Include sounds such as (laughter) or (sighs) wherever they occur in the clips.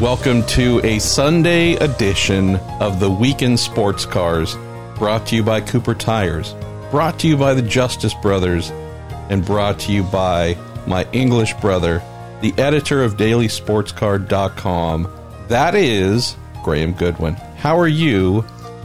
Welcome to a Sunday edition of the Week In Sports Cars, brought to you by Cooper Tires, brought to you by the Justice Brothers, and brought to you by my English brother, the editor of dailysportscar.com. That is Graham Goodwin. How are you,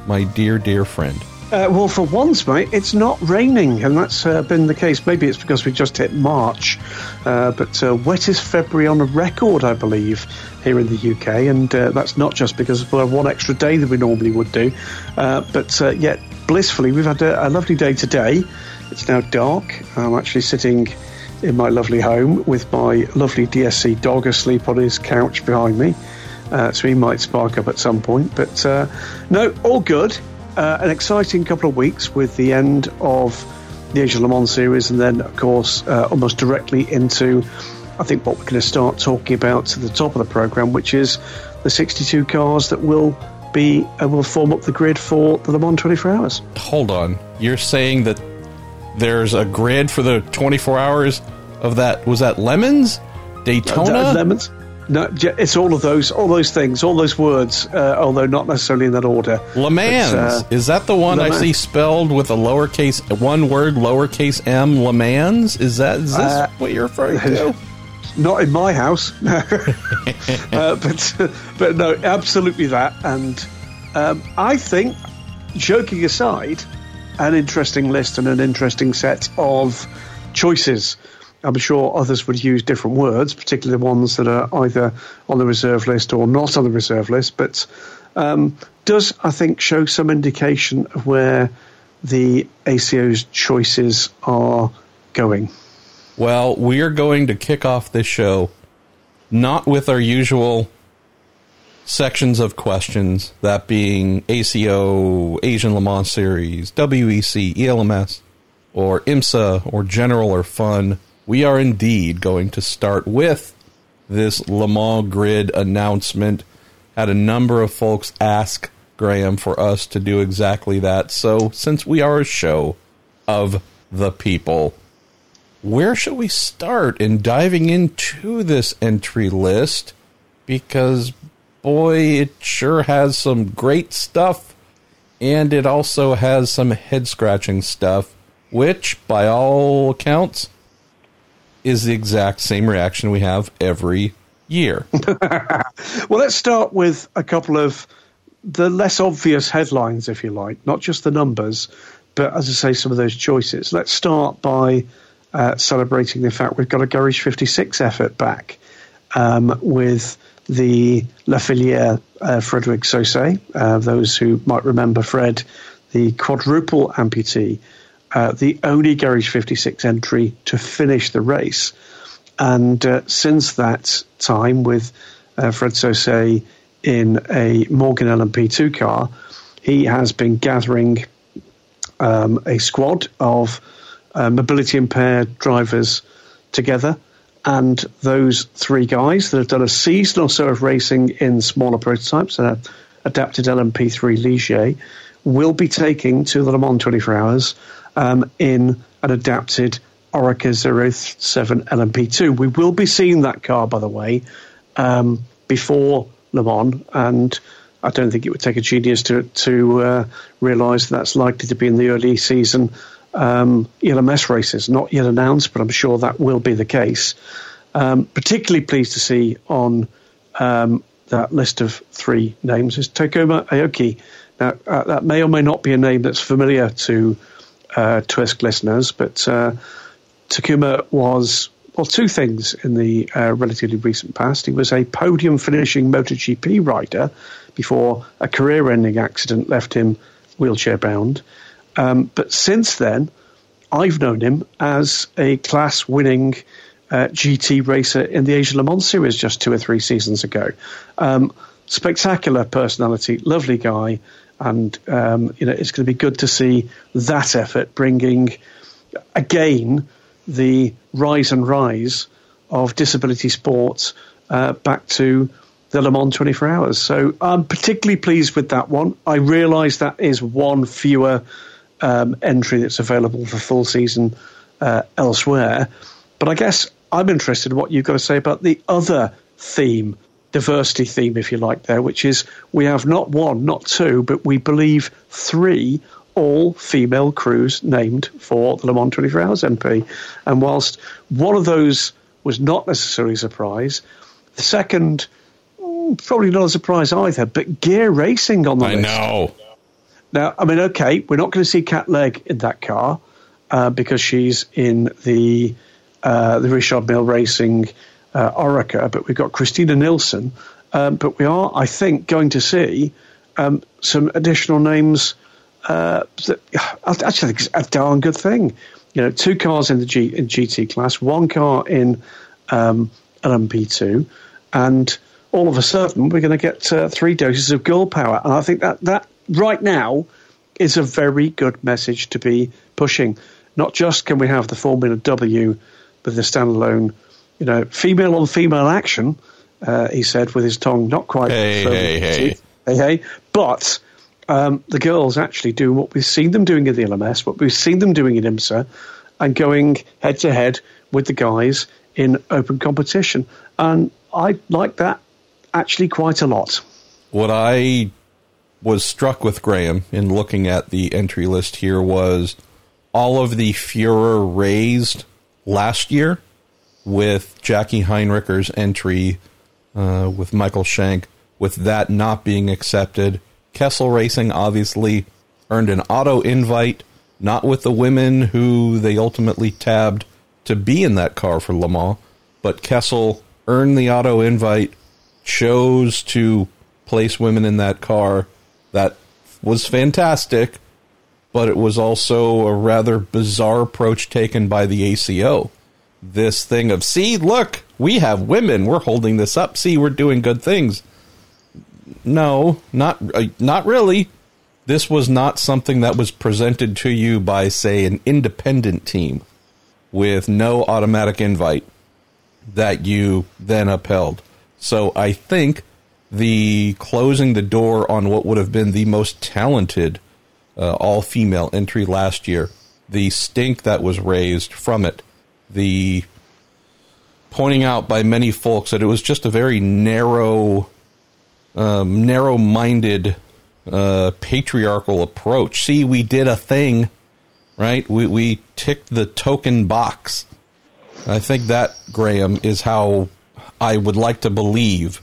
my dear, dear friend? Uh, well, for once, mate, it's not raining, and that's uh, been the case. Maybe it's because we just hit March, uh, but uh, wettest February on record, I believe, here in the UK, and uh, that's not just because we of one extra day that we normally would do, uh, but yet blissfully, we've had a, a, lovely day today. It's now dark. I'm actually sitting in my lovely home with my lovely DSC dog asleep on his couch behind me. so he might spark up at some point, but no, all good uh, an exciting couple of weeks with the end of the Asia Le Mans series, and then, of course, uh, almost directly into, I think, what we're going to start talking about to the top of the program, which is the 62 cars that will be uh, will form up the grid for the Le Mans 24 Hours. Hold on, you're saying that there's a grid for the 24 hours of that? Was that lemons? Daytona? lemons. No, it's all of those, all those things, all those words, uh, although not necessarily in that order. Le Mans uh, is that the one I see spelled with a lowercase one word, lowercase m? Le Mans is that is this uh, what you're referring to? (laughs) Not in my house, (laughs) uh, but but no, absolutely that. And um, I think, joking aside, an interesting list and an interesting set of choices I'm sure others would use different words, particularly the ones that are either on the reserve list or not on the reserve list. But um, does, I think, show some indication of where the ACO's choices are going. Well, we are going to kick off this show not with our usual sections of questions, that being ACO, Asian Le Mans Series, WEC, ELMS, or IMSA, or General or Fun we are indeed going to start with this Le Mans grid announcement. Had a number of folks ask Graham for us to do exactly that. So, since we are a show of the people, where should we start in diving into this entry list? Because, boy, it sure has some great stuff, and it also has some head scratching stuff, which, by all accounts, is the exact same reaction we have every year. (laughs) well, let's start with a couple of the less obvious headlines, if you like, not just the numbers, but as I say, some of those choices. Let's start by uh, celebrating the fact we've got a Garage 56 effort back um, with the La Filière uh, Frederic Sausset. Uh, those who might remember Fred, the quadruple amputee uh, the only Garage 56 entry to finish the race. And uh, since that time, with uh, Fred Sausset in a Morgan LMP2 car, he has been gathering um, a squad of uh, mobility impaired drivers together. And those three guys that have done a season or so of racing in smaller prototypes, uh, adapted LMP3 Ligier, will be taking to the Le Mans 24 Hours um, in an adapted Oreca 07 LMP2. We will be seeing that car, by the way, um, before Le Mans, and I don't think it would take a genius to to uh, realise that that's likely to be in the early season um, ELMS races. Not yet announced, but I'm sure that will be the case. Um, particularly pleased to see on um, that list of three names is Takuma Aoki. Now, uh, that may or may not be a name that's familiar to uh, listeners, but uh, Takuma was well two things in the uh, relatively recent past. He was a podium finishing MotoGP rider before a career-ending accident left him wheelchair bound. Um, but since then, I've known him as a class-winning uh, GT racer in the Asia Le Mans series just two or three seasons ago. Um, spectacular personality, lovely guy and um, you know it's going to be good to see that effort bringing again the rise and rise of disability sports uh, back to the Le Mans 24 Hours. So I'm particularly pleased with that one. I realise that is one fewer um, entry that's available for full season uh, elsewhere, but I guess I'm interested in what you've got to say about the other theme diversity theme, if you like, there, which is we have not one, not two, but we believe three all female crews named for the Le Mans 24 Hours MP. And whilst one of those was not necessarily a surprise, the second, probably not a surprise either, but gear racing on the I list. know. Now, I mean, okay, we're not going to see Kat Legge in that car uh, because she's in the uh, the Richard Mille Racing uh, Oreca, but we've got Christina Nielsen. Um, but we are, I think, going to see um, some additional names. Uh, that, (sighs) I actually think it's a darn good thing. You know, two cars in the G, in GT class, one car in um, LMP2, and all of a sudden we're going to get uh, three doses of girl power. And I think that that right now is a very good message to be pushing. Not just can we have the Formula W with the standalone, you know, female on female action, uh, he said with his tongue not quite. Hey, hey, hey. Hey, hey. But um, the girls actually do what we've seen them doing in the LMS, what we've seen them doing in IMSA, and going head to head with the guys in open competition. And I like that actually quite a lot. What I was struck with Graham in looking at the entry list here was all of the furor raised last year with Jackie Heinricher's entry uh, with Michael Shank, with that not being accepted. Kessel Racing obviously earned an auto invite, not with the women who they ultimately tabbed to be in that car for Le Mans, but Kessel earned the auto invite, chose to place women in that car. That was fantastic, but it was also a rather bizarre approach taken by the ACO. This thing of, see, look, we have women, we're holding this up, see, we're doing good things. No, not uh, not really. This was not something that was presented to you by, say, an independent team with no automatic invite that you then upheld. So I think the closing the door on what would have been the most talented uh, all female entry last year, the stink that was raised from it, the pointing out by many folks that it was just a very narrow, um, narrow minded, uh, patriarchal approach. See, we did a thing, right? We, we ticked the token box. I think that, Graham, is how I would like to believe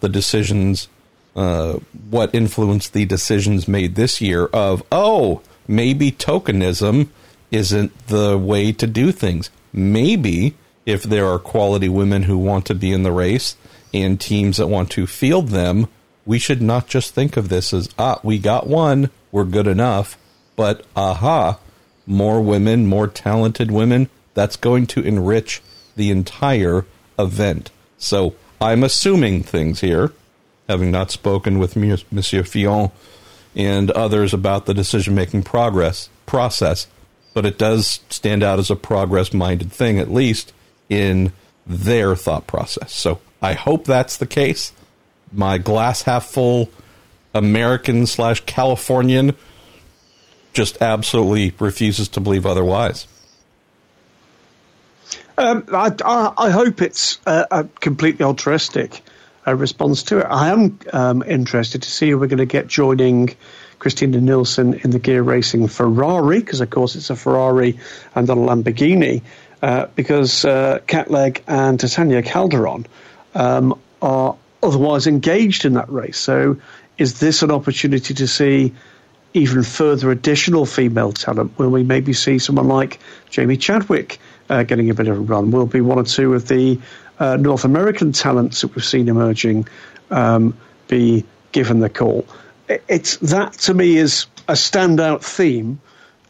the decisions, uh, what influenced the decisions made this year of, oh, maybe tokenism isn't the way to do things. Maybe if there are quality women who want to be in the race and teams that want to field them, we should not just think of this as, ah, we got one, we're good enough, but aha, more women, more talented women, that's going to enrich the entire event. So I'm assuming things here, having not spoken with Monsieur Fillon and others about the decision making progress process, but it does stand out as a progress minded thing, at least in their thought process. So I hope that's the case. My glass half full American slash Californian just absolutely refuses to believe otherwise. Um, I, I, I, hope it's a, completely altruistic uh, response to it. I am um, interested to see who we're going to get joining Christina Nielsen in the gear racing Ferrari, because of course it's a Ferrari and a Lamborghini, uh, because uh, Kat Legge and Tatiana Calderon um, are otherwise engaged in that race. So is this an opportunity to see even further additional female talent Will we maybe see someone like Jamie Chadwick uh, getting a bit of a run? Will be one or two of the uh, North American talents that we've seen emerging um, be given the call. It's that to me is a standout theme.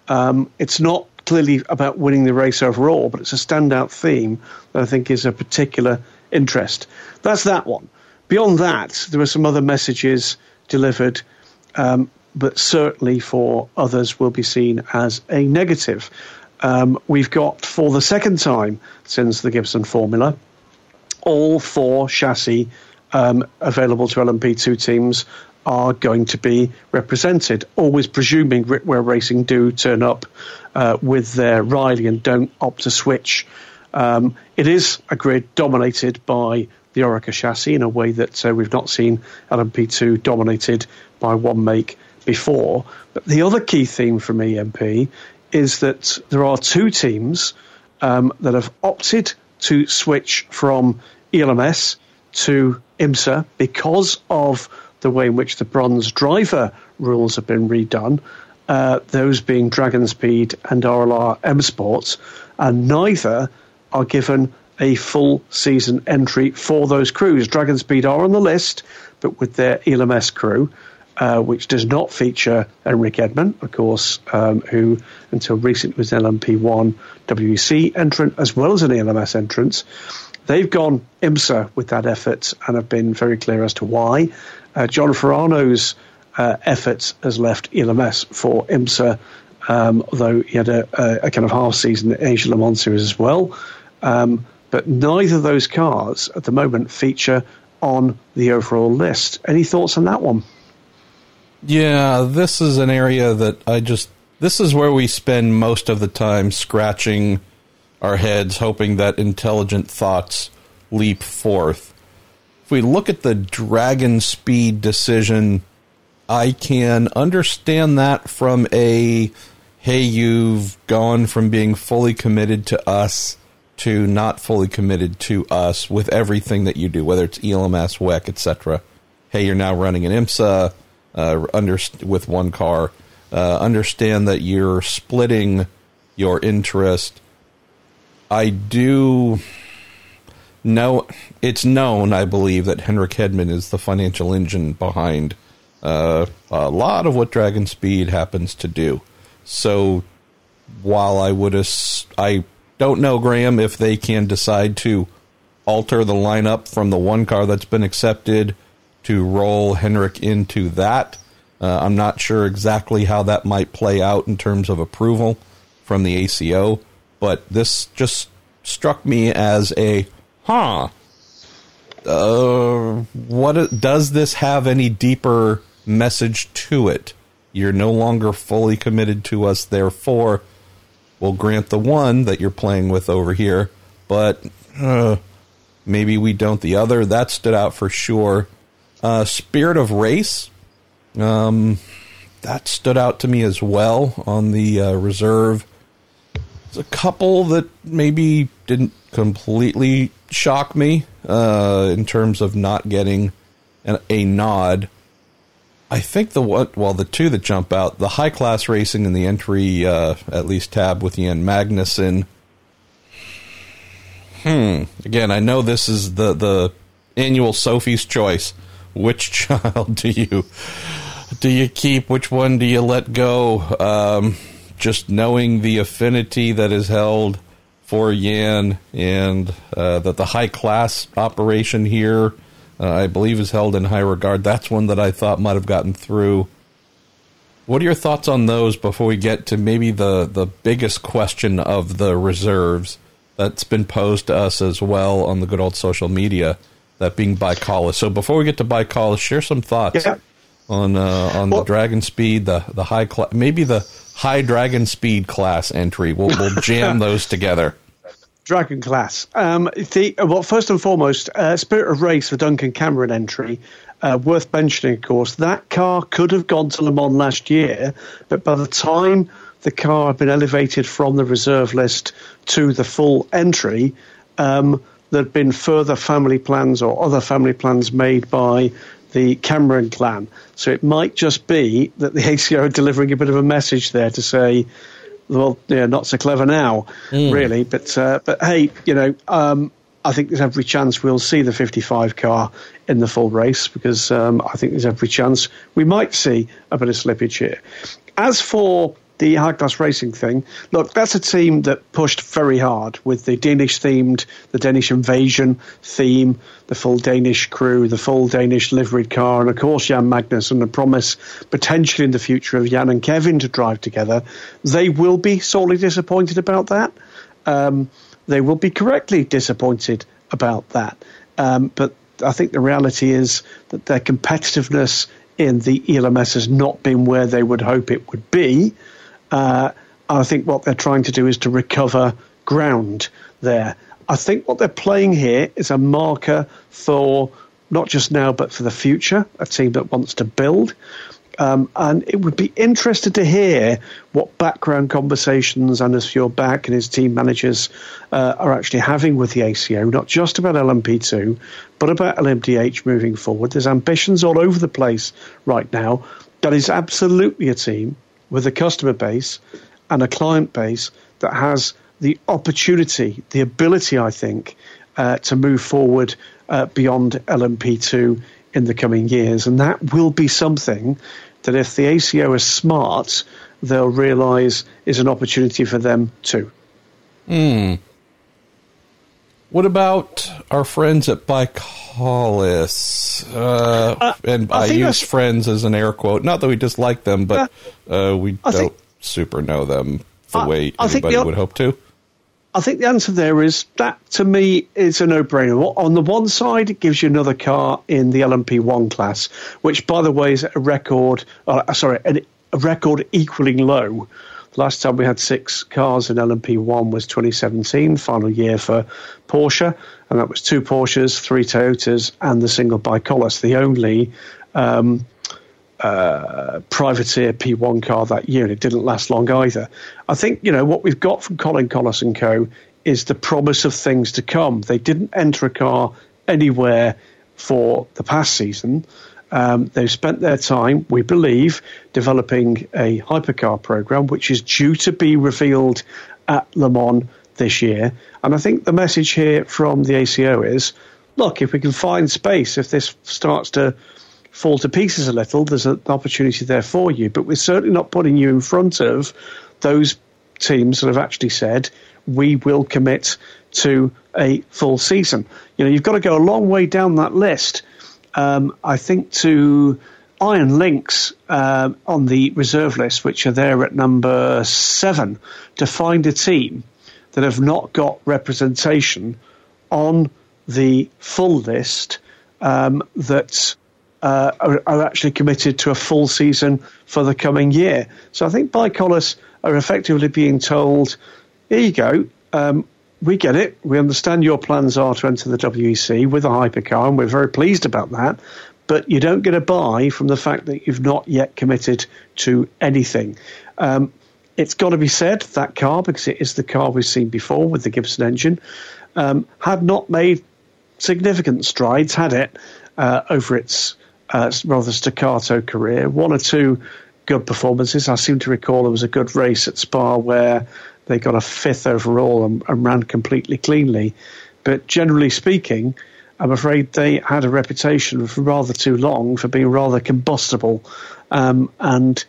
Um, it's not clearly about winning the race overall, but it's a standout theme that I think is a particular interest. That's that one. Beyond that, there are some other messages delivered, um, but certainly for others will be seen as a negative. Um, we've got, for the second time since the Gibson Formula, all four chassis um, available to LMP2 teams are going to be represented, always presuming Rick Ware Racing do turn up uh, with their Riley and don't opt to switch. Um, it is a grid dominated by the Oreca chassis in a way that uh, we've not seen LMP2 dominated by one make before. But the other key theme from EMP is that there are two teams um, that have opted to switch from ELMS to IMSA because of the way in which the bronze driver rules have been redone, uh, those being Dragon Speed and RLR M Sports, and neither are given a full season entry for those crews. Dragon Speed are on the list, but with their ELMS crew, uh, which does not feature Henrik Hedman, of course, um, who until recently was an LMP1 WEC entrant as well as an ELMS entrant. They've gone IMSA with that effort and have been very clear as to why. Uh, John Farano's uh, effort has left ELMS for IMSA, um, although he had a, a, a, kind of half season at Asia Le Mans Series as well. Um, but neither of those cars at the moment feature on the overall list. Any thoughts on that one? Yeah, this is an area that I just. This is where we spend most of the time scratching our heads, hoping that intelligent thoughts leap forth. If we look at the Dragon Speed decision, I can understand that from a hey, you've gone from being fully committed to us to not fully committed to us with everything that you do, whether it's ELMS, WEC, etc. Hey, you're now running an IMSA uh, under, with one car. Uh, understand that you're splitting your interest. I do know it's known, I believe, that Henrik Hedman is the financial engine behind uh, a lot of what Dragon Speed happens to do. So while I would, ass- I don't know, Graham, if they can decide to alter the lineup from the one car that's been accepted to roll Henrik into that. Uh, I'm not sure exactly how that might play out in terms of approval from the ACO, but this just struck me as a huh. Uh, what does this have any deeper message to it? You're no longer fully committed to us, therefore, we'll grant the one that you're playing with over here, but uh, maybe we don't the other. That stood out for sure. Uh, Spirit of Race, um, that stood out to me as well on the uh, reserve. There's a couple that maybe didn't completely shock me uh, in terms of not getting an, a nod. I think the what well the two that jump out the high class racing and the entry uh, at least tab with Jan Magnussen. Hmm. Again, I know this is the the annual Sophie's choice which (laughs) child do you do you keep? Which one do you let go? Um, just knowing the affinity that is held for Jan, and uh, that the high class operation here, uh, I believe, is held in high regard. That's one that I thought might have gotten through. What are your thoughts on those before we get to maybe the, the biggest question of the reserves that's been posed to us as well on the good old social media? that being ByKolles. So before we get to ByKolles, share some thoughts yeah. on uh, on well, the Dragon Speed, the the high class, maybe the high Dragon Speed class entry. We'll, we'll (laughs) jam those together. Dragon class. Um, the, well, first and foremost, uh, Spirit of Race, the Duncan Cameron entry. Uh, worth mentioning, of course, that car could have gone to Le Mans last year, but by the time the car had been elevated from the reserve list to the full entry, um, there'd been further family plans or other family plans made by the Cameron clan. So it might just be that the (laughs) ACO are delivering a bit of a message there to say, well, yeah, not so clever now, mm. really. But uh, but hey, you know, um, I think there's every chance we'll see the 55 car in the full race because um, I think there's every chance we might see a bit of slippage here. As for the high class racing thing. Look, that's a team that pushed very hard with the Danish themed, the Danish invasion theme, the full Danish crew, the full Danish liveried car, and of course Jan Magnussen the promise potentially in the future of Jan and Kevin to drive together. They will be sorely disappointed about that. Um, they will be correctly disappointed about that. Um, but I think the reality is that their competitiveness in the ELMS has not been where they would hope it would be. Uh, I think what they're trying to do is to recover ground there. I think what they're playing here is a marker for not just now but for the future, a team that wants to build. Um, and it would be interesting to hear what background conversations Anders Fjordbach and his team managers uh, are actually having with the ACO, not just about LMP2, but about LMDH moving forward. There's ambitions all over the place right now. That is absolutely a team with a customer base and a client base that has the opportunity, the ability, I think, uh, to move forward uh, beyond LMP2 in the coming years. And that will be something that if the ACO is smart, they'll realise is an opportunity for them too. Hmm. What about our friends at ByKolles? Uh, uh, and I, I use friends as an air quote. Not that we dislike them, but uh, we I don't think, super know them the way anybody the, would hope to. I think the answer there is that to me is a no-brainer. On the one side, it gives you another car in the LMP1 class, which, by the way, is a record. Uh, sorry, a record equaling low. Last time we had six cars in LMP1 was 2017, final year for Porsche, and that was two Porsches, three Toyotas, and the single ByKolles, the only um, uh, privateer P1 car that year, and it didn't last long either. I think you know what we've got from Colin Kolles and Co. is the promise of things to come. They didn't enter a car anywhere for the past season. Um, they've spent their time, we believe, developing a hypercar program, which is due to be revealed at Le Mans this year. And I think the message here from the ACO is look, if we can find space, if this starts to fall to pieces a little, there's an opportunity there for you. But we're certainly not putting you in front of those teams that have actually said we will commit to a full season. You know, you've got to go a long way down that list. Um, I think to Iron Lynx uh, on the reserve list, which are there at number seven, to find a team that have not got representation on the full list um, that uh, are, are, actually committed to a full season for the coming year. So I think ByKolles are effectively being told, here you go, um, we get it. We understand your plans are to enter the WEC with a hypercar, and we're very pleased about that. But you don't get a buy from the fact that you've not yet committed to anything. Um, it's got to be said that car, because it is the car we've seen before with the Gibson engine, um, had not made significant strides, had it, uh, over its uh, rather staccato career. One or two good performances. I seem to recall there was a good race at Spa where they got a fifth overall and, and ran completely cleanly. But generally speaking, I'm afraid they had a reputation for rather too long for being rather combustible. Um, and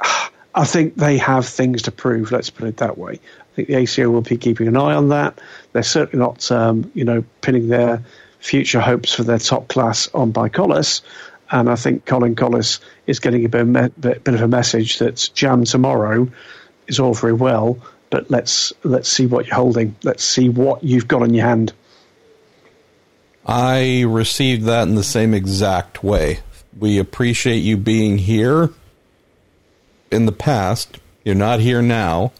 (sighs) I think they have things to prove, let's put it that way. I think the ACO will be keeping an eye on that. They're certainly not, um, you know, pinning their future hopes for their top class on ByKolles. And I think Colin Kolles is getting a bit, bit of a message that Jam tomorrow is all very well, but let's let's see what you're holding. Let's see what you've got in your hand. I received that in the same exact way. We appreciate you being here in the past. You're not here now.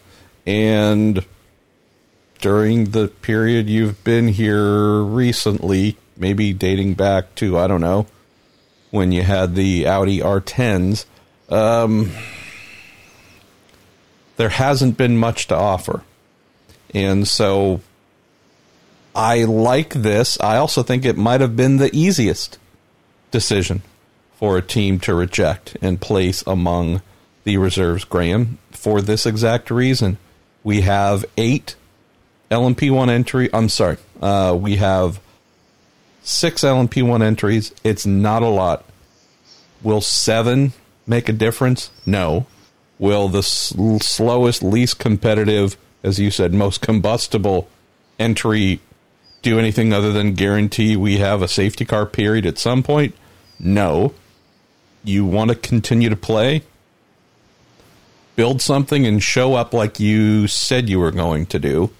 And during the period you've been here recently, maybe dating back to, I don't know, when you had the Audi R10s, um, there hasn't been much to offer. And so I like this. I also think it might have been the easiest decision for a team to reject and place among the reserves, Graham, for this exact reason. We have eight LMP1 entry. I'm sorry. Uh, we have six LMP1 entries. It's not a lot. Will seven make a difference? No. Will the s- slowest, least competitive, as you said, most combustible entry do anything other than guarantee we have a safety car period at some point? No. You want to continue to play? Build something and show up like you said you were going to do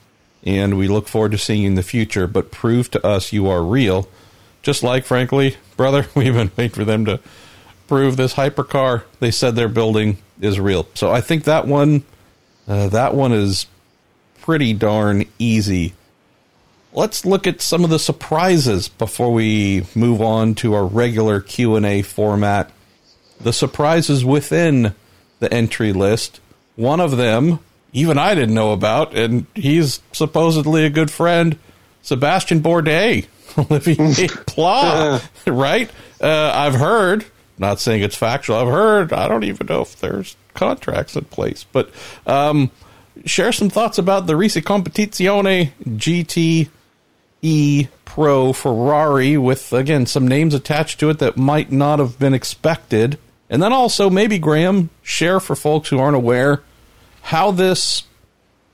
and we look forward to seeing you in the future. But prove to us you are real, just like, frankly, brother, (laughs) we've been waiting for them to prove this hypercar they said they're building is real. So I think that one, uh, that one is pretty darn easy. let's look at some of the surprises before we move on to our regular Q&A format. The surprises within the entry list. One of them, even I didn't know about, and he's supposedly a good friend, Sebastian Bourdais, (laughs) Olivier (laughs) Pla, right? Uh, I've heard, not saying it's factual, I've heard, I don't even know if there's contracts in place, but um, share some thoughts about the Risi Competizione GTE Pro Ferrari with, again, some names attached to it that might not have been expected. And then also, maybe, Graham, share for folks who aren't aware how this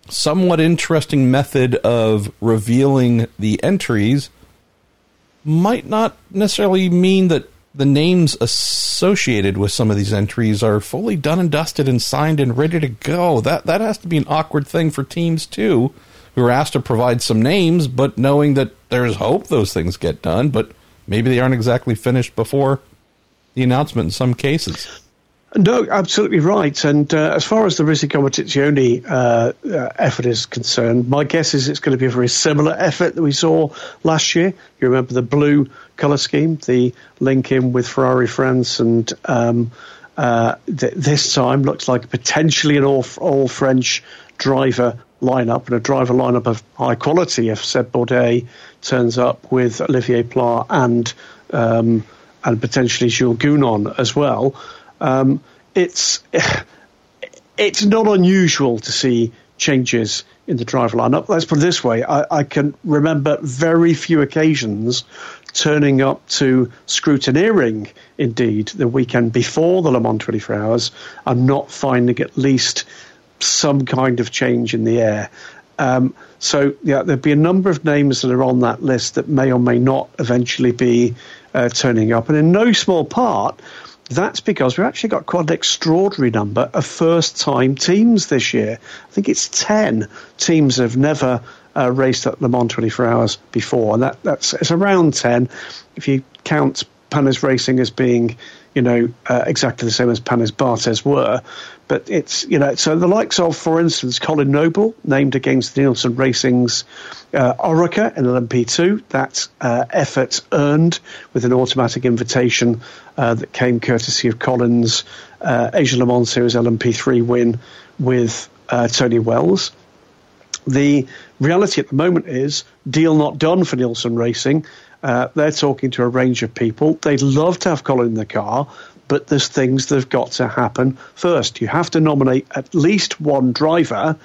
somewhat interesting method of revealing the entries might not necessarily mean that the names associated with some of these entries are fully done and dusted and signed and ready to go. That that has to be an awkward thing for teams too, who are asked to provide some names, but knowing that there's hope those things get done, but maybe they aren't exactly finished before the announcement in some cases. No, absolutely right. And uh, as far as the Risi Competizione uh, uh, effort is concerned, my guess is it's going to be a very similar effort that we saw last year. You remember the blue colour scheme, the link in with Ferrari France, and um, uh, th- this time looks like potentially an all, all French driver lineup and a driver lineup of high quality if Seb Bourdais turns up with Olivier Pla and um, and potentially Jules Gounon as well um, it's (sighs) it's not unusual to see changes in the driver lineup. Let's put it this way: I, I can remember very few occasions turning up to scrutineering, indeed, the weekend before the Le Mans 24 Hours, and not finding at least some kind of change in the air. Um, so, yeah, there'd be a number of names that are on that list that may or may not eventually be uh, turning up, and in no small part that's because we've actually got quite an extraordinary number of first time teams this year. I think it's 10 teams have never uh, raced at Le Mans 24 hours before, and that, that's it's around 10 if you count Panis Racing as being, you know, uh, exactly the same as Panis Barthez were. But it's, you know, so the likes of, for instance, Colin Noble, named against Nielsen Racing's uh, Oreca in LMP2. That uh, effort earned with an automatic invitation uh, that came courtesy of Colin's uh, Asian Le Mans Series LMP3 win with uh, Tony Wells. The reality at the moment is deal not done for Nielsen Racing. Uh, they're talking to a range of people. They'd love to have Colin in the car, but there's things that have got to happen first. You have to nominate at least one driver.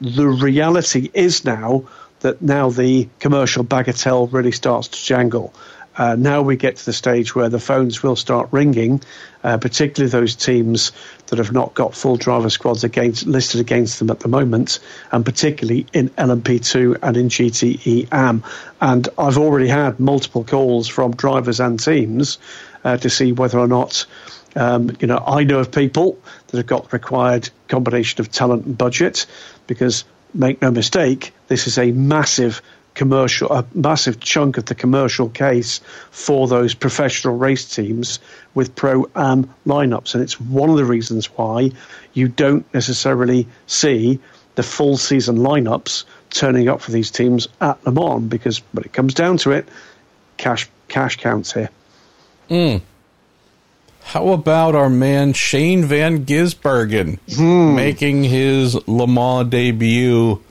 The reality is now that now the commercial bagatelle really starts to jangle. Uh, now we get to the stage where the phones will start ringing, uh, particularly those teams that have not got full driver squads against, listed against them at the moment, and particularly in LMP2 and in GTE AM. And I've already had multiple calls from drivers and teams uh, to see whether or not. Um, you know, I know of people that have got the required combination of talent and budget because make no mistake, this is a massive commercial, a massive chunk of the commercial case for those professional race teams with pro am lineups. And it's one of the reasons why you don't necessarily see the full season lineups turning up for these teams at Le Mans because when it comes down to it, cash cash counts here. Mm. How about our man Shane Van Gisbergen hmm. making his Le Mans debut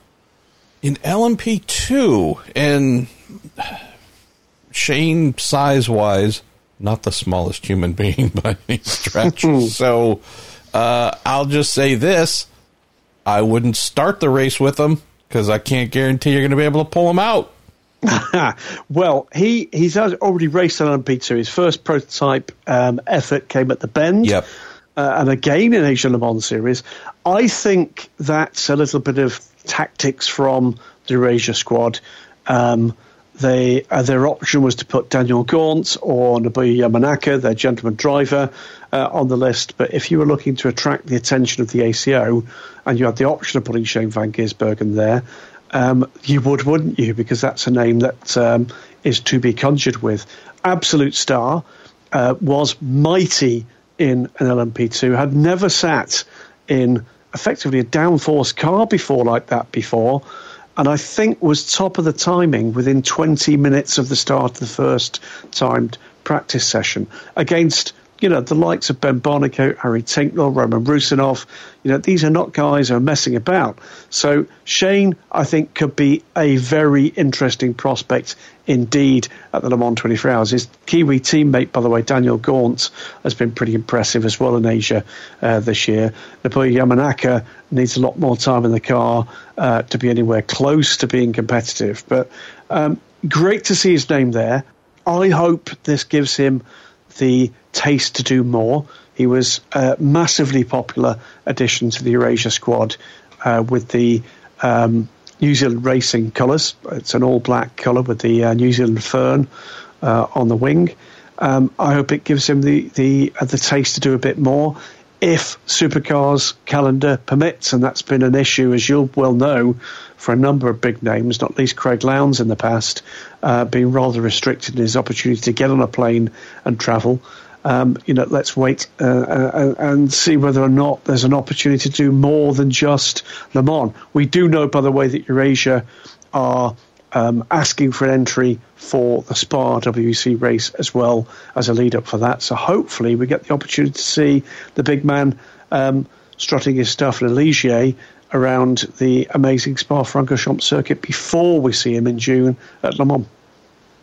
in LMP2? And Shane, size wise, not the smallest human (laughs) being by any stretch. so uh, I'll just say this I wouldn't start the race with him because I can't guarantee you're going to be able to pull him out. Well, he he's already raced on LMP2. His first prototype um, effort came at the Bend. Yep. Uh, and again in Asia Le Mans series. I think that's a little bit of tactics from the Eurasia squad. Um, they, uh, their option was to put Daniel Gaunt or Nobuya Yamanaka, their gentleman driver, uh, on the list. But if you were looking to attract the attention of the ACO and you had the option of putting Shane Van Gisbergen there, um, you would, wouldn't you? Because that's a name that um, is to be conjured with. Absolute star uh, was mighty in an LMP2, had never sat in effectively a downforce car before like that before. and I think was top of the timing within 20 minutes of the start of the first timed practice session against you know, the likes of Ben Barnicoat, Harry Tincknell, Roman Rusinov, you know, these are not guys who are messing about. So Shane, I think, could be a very interesting prospect indeed at the Le Mans 24 Hours. His Kiwi teammate, by the way, Daniel Gaunt, has been pretty impressive as well in Asia uh, this year. Nobuya Yamanaka needs a lot more time in the car uh, to be anywhere close to being competitive. But um, great to see his name there. I hope this gives him the taste to do more. He was a massively popular addition to the Eurasia squad uh, with the um, New Zealand racing colours. It's an all black colour with the uh, New Zealand fern uh, on the wing. Um, I hope it gives him the the uh, the taste to do a bit more. If Supercars calendar permits, and that's been an issue, as you'll well know, for a number of big names, not least Craig Lowndes in the past, uh, being rather restricted in his opportunity to get on a plane and travel um, you know, let's wait uh, uh, and see whether or not there's an opportunity to do more than just Le Mans. We do know, by the way, that Eurasia are um, asking for an entry for the Spa WEC race as well as a lead up for that. So hopefully we get the opportunity to see the big man um, strutting his stuff in a Ligier around the amazing Spa Francorchamps circuit before we see him in June at Le Mans.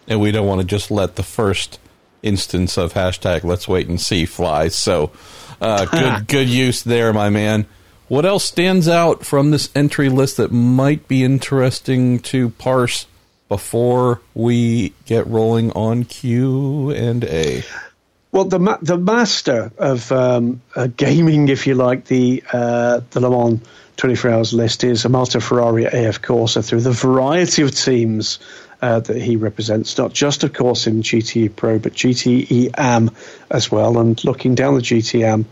And we don't want to just let the first instance of hashtag let's wait and see fly. So uh, good (laughs) good use there, my man. What else stands out from this entry list that might be interesting to parse before we get rolling on Q and A? Well, the ma- the master of um, uh, gaming, if you like, the uh, the Le Mans 24 Hours list is Amato Ferrari AF Corse through the variety of teams uh, that he represents, not just, of course, in GTE Pro, but GTE Am as well. And looking down the GTE Am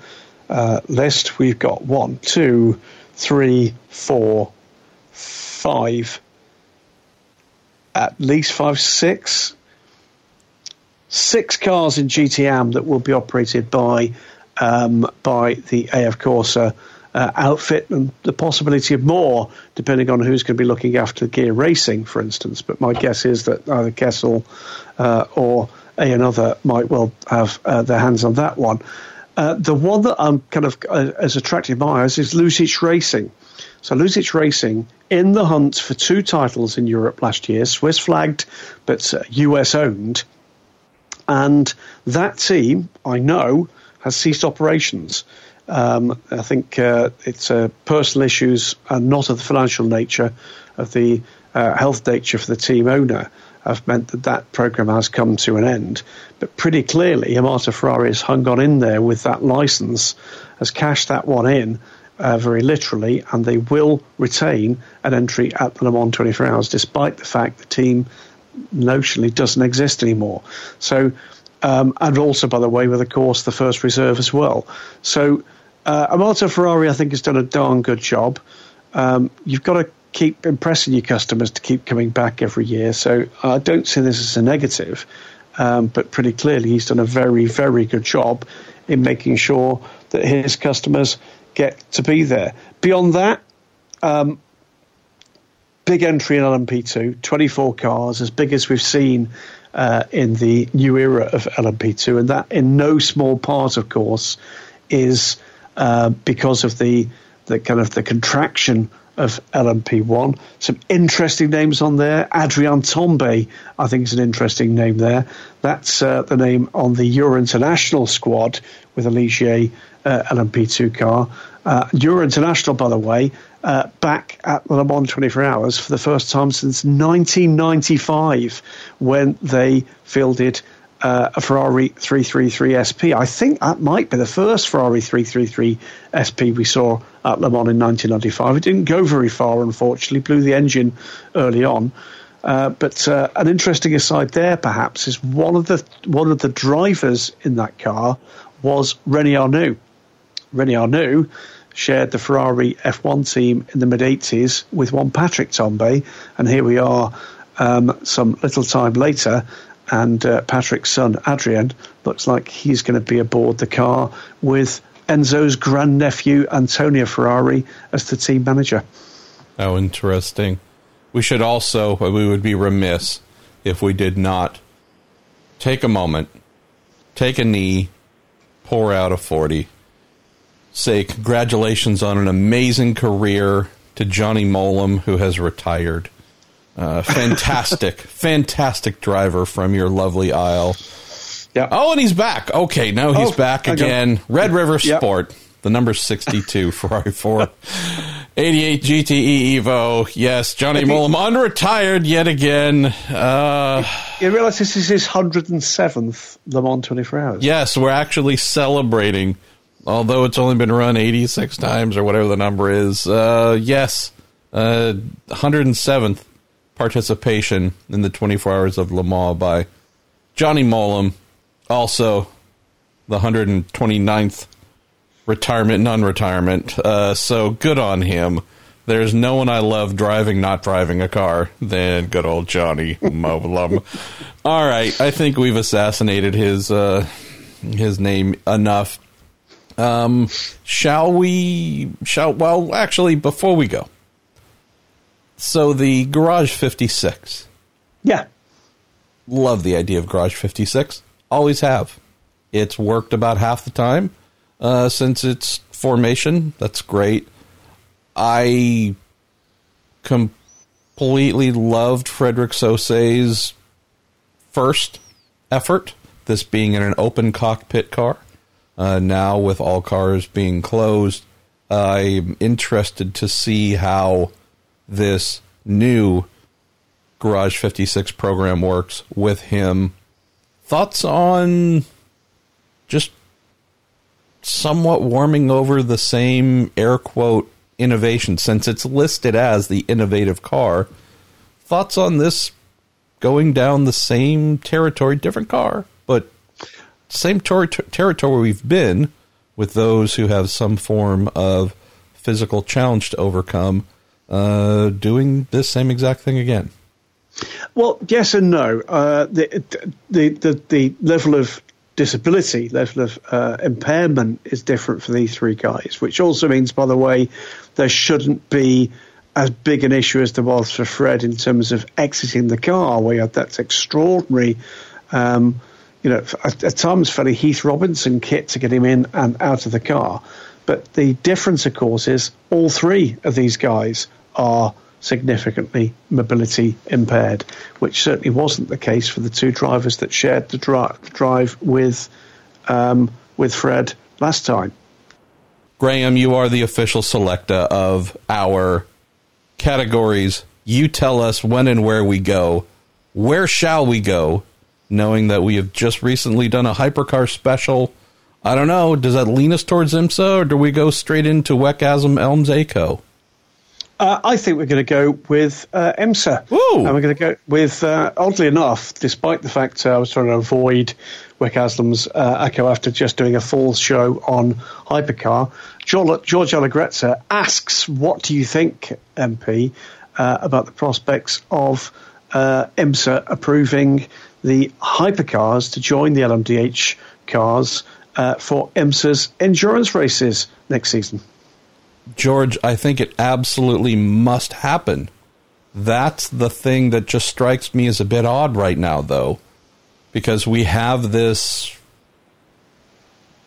uh, list, we've got one, two, three, four, five, at least five, six, six cars in GTE Am that will be operated by um, by the AF Corse uh, outfit and the possibility of more, depending on who's going to be looking after gear racing, for instance. But my guess is that either Kessel uh, or a another might well have uh, their hands on that one. Uh, the one that I'm kind of uh, as attracted by eyes is Luzich Racing. So Luzich Racing in the hunt for two titles in Europe last year, Swiss flagged but US uh, owned, and that team I know has ceased operations. Um, I think uh, it's uh, personal issues and not of the financial nature, of the uh, health nature for the team owner, have meant that that program has come to an end. But pretty clearly, Amato Ferrari has hung on in there with that license, has cashed that one in. Uh, very literally, and they will retain an entry at the Le Mans 24 Hours, despite the fact the team notionally doesn't exist anymore. So, um, and also, by the way, with of course the first reserve as well. So, uh, Amato Ferrari, I think, has done a darn good job. Um, you've got to keep impressing your customers to keep coming back every year. So I don't see this as a negative, um, but pretty clearly he's done a very, very good job in making sure that his customers get to be there. Beyond that, um, big entry in LMP2, 24 cars, as big as we've seen uh, in the new era of LMP2, and that in no small part, of course, is uh, because of the the kind of the contraction of LMP1. Some interesting names on there. Adrien Tambay, I think, is an interesting name there. That's uh, the name on the Euro International squad with a Ligier uh, LMP2 car. Uh, Euro International, by the way, uh, back at the Le Mans 24 Hours for the first time since 1995 when they fielded uh, a Ferrari 333 SP. I think that might be the first Ferrari 333 SP we saw at Le Mans in 1995. It didn't go very far, unfortunately, blew the engine early on. Uh, but uh, an interesting aside there, perhaps, is one of the one of the drivers in that car was Rene Arnoux. Rene Arnoux shared the Ferrari F1 team in the mid 80s with one Patrick Tambay, and here we are um, some little time later, and uh, Patrick's son Adrien looks like he's going to be aboard the car with Enzo's grandnephew Antonio Ferrari as the team manager. Oh, interesting. we should also, we would be remiss if we did not take a moment, take a knee, pour out a 40, say congratulations on an amazing career to Johnny Mowlem, who has retired. Uh, fantastic, (laughs) fantastic driver from your lovely Isle. Yeah. Oh, and he's back. Okay, now he's Oh, back again. Red River. Sport, the number 62 (laughs) Ferrari 4. 88 GTE Evo. Yes, Johnny Mowlem unretired yet again. Uh, You realise this is his 107th Le Mans 24 Hours? yes, we're actually celebrating, although it's only been run 86 times or whatever the number is. Uh, yes, uh, 107th participation in the 24 Hours of Le Mans by Johnny Mowlem. Also, the 129th retirement, non retirement. Uh, so good on him. There's no one I love driving, not driving a car than good old Johnny (laughs) Moblum. All right, I think we've assassinated his uh, his name enough. Um, shall we? Shall well, actually, before we go. So the Garage 56 Yeah. love the idea of Garage 56. Always have. It's worked about half the time uh, since its formation. That's great. I completely loved Frédéric Sausset's first effort, this being in an open cockpit car. Uh, now, with all cars being closed, I'm interested to see how this new Garage 56 program works with him. Thoughts on just somewhat warming over the same air quote innovation since it's listed as the innovative car. Thoughts on this going down the same territory, different car, but same ter- territory we've been with those who have some form of physical challenge to overcome, uh, doing this same exact thing again. Well, yes and no. Uh, the, the the the level of disability, level of uh, impairment is different for these three guys, which also means, by the way, there shouldn't be as big an issue as there was for Fred in terms of exiting the car, you had that extraordinary. Um, you know, at, at times fairly Heath Robinson kit to get him in and out of the car. But the difference, of course, is all three of these guys are significantly mobility impaired, which certainly wasn't the case for the two drivers that shared the, dri- drive with um, with Fred last time. Graham, you are the official selector of our categories. You tell us when and where we go. Where shall we go? Knowing that we have just recently done a hypercar special. I don't know. Does that lean us towards IMSA or do we go straight into WEC AsLMS ELMS ACO? Uh, I think we're going to go with uh, IMSA. Ooh. And we're going to go with, uh, oddly enough, despite the fact uh, I was trying to avoid WEC AsLMS uh, Echo after just doing a full show on Hypercar, George, George Allegretza asks, What do you think, MP, uh, about the prospects of uh, IMSA approving the hypercars to join the LMDH cars uh, for IMSA's endurance races next season? George, I think it absolutely must happen. That's the thing that just strikes me as a bit odd right now, though, because we have this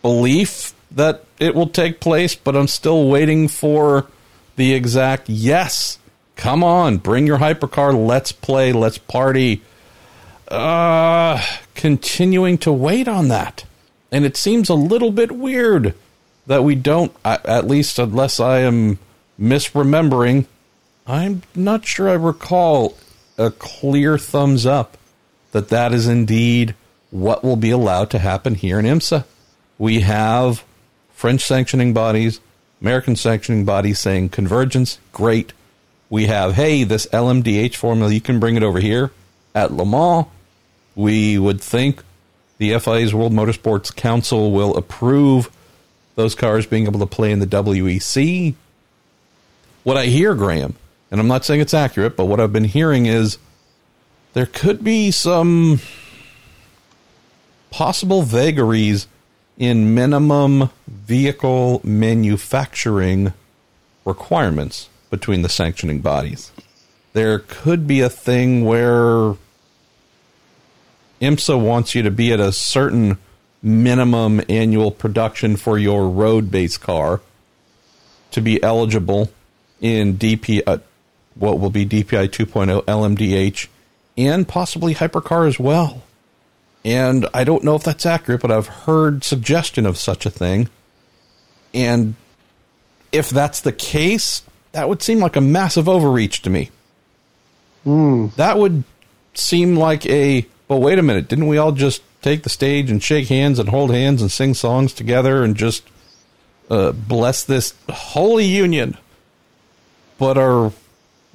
belief that it will take place, but I'm still waiting for the exact yes. Come on, bring your hypercar. Let's play. Let's party. Uh, continuing to wait on that. And it seems a little bit weird that we don't, at least unless I am misremembering, I'm not sure I recall a clear thumbs up that that is indeed what will be allowed to happen here in IMSA. We have French sanctioning bodies, American sanctioning bodies saying convergence, great. We have, hey, this LMDH formula, you can bring it over here at Le Mans. We would think the FIA's World Motorsports Council will approve those cars being able to play in the WEC. What I hear, Graham, and I'm not saying it's accurate, but what I've been hearing is there could be some possible vagaries in minimum vehicle manufacturing requirements between the sanctioning bodies. there could be a thing where IMSA wants you to be at a certain minimum annual production for your road based car to be eligible in DP, uh, what will be DPI 2.0 LMDH and possibly hypercar as well. And I don't know if that's accurate, but I've heard suggestion of such a thing. And if that's the case, that would seem like a massive overreach to me. Mm. That would seem like a well, wait a minute, didn't we all just take the stage and shake hands and hold hands and sing songs together and just uh, bless this holy union? But are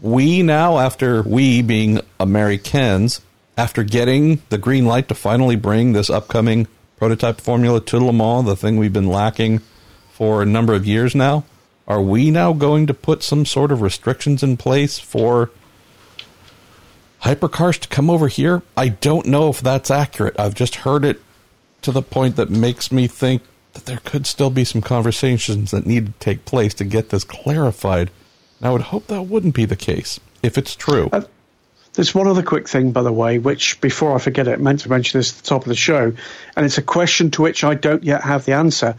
we now, after we being Americans, after getting the green light to finally bring this upcoming prototype formula to Le Mans, the thing we've been lacking for a number of years now, are we now going to put some sort of restrictions in place for hypercars to come over here? I don't know if that's accurate. I've just heard it to the point that makes me think that there could still be some conversations that need to take place to get this clarified. And I would hope that wouldn't be the case if it's true. Uh, there's one other quick thing, by the way, which before I forget it, I meant to mention this at the top of the show, and it's a question to which I don't yet have the answer.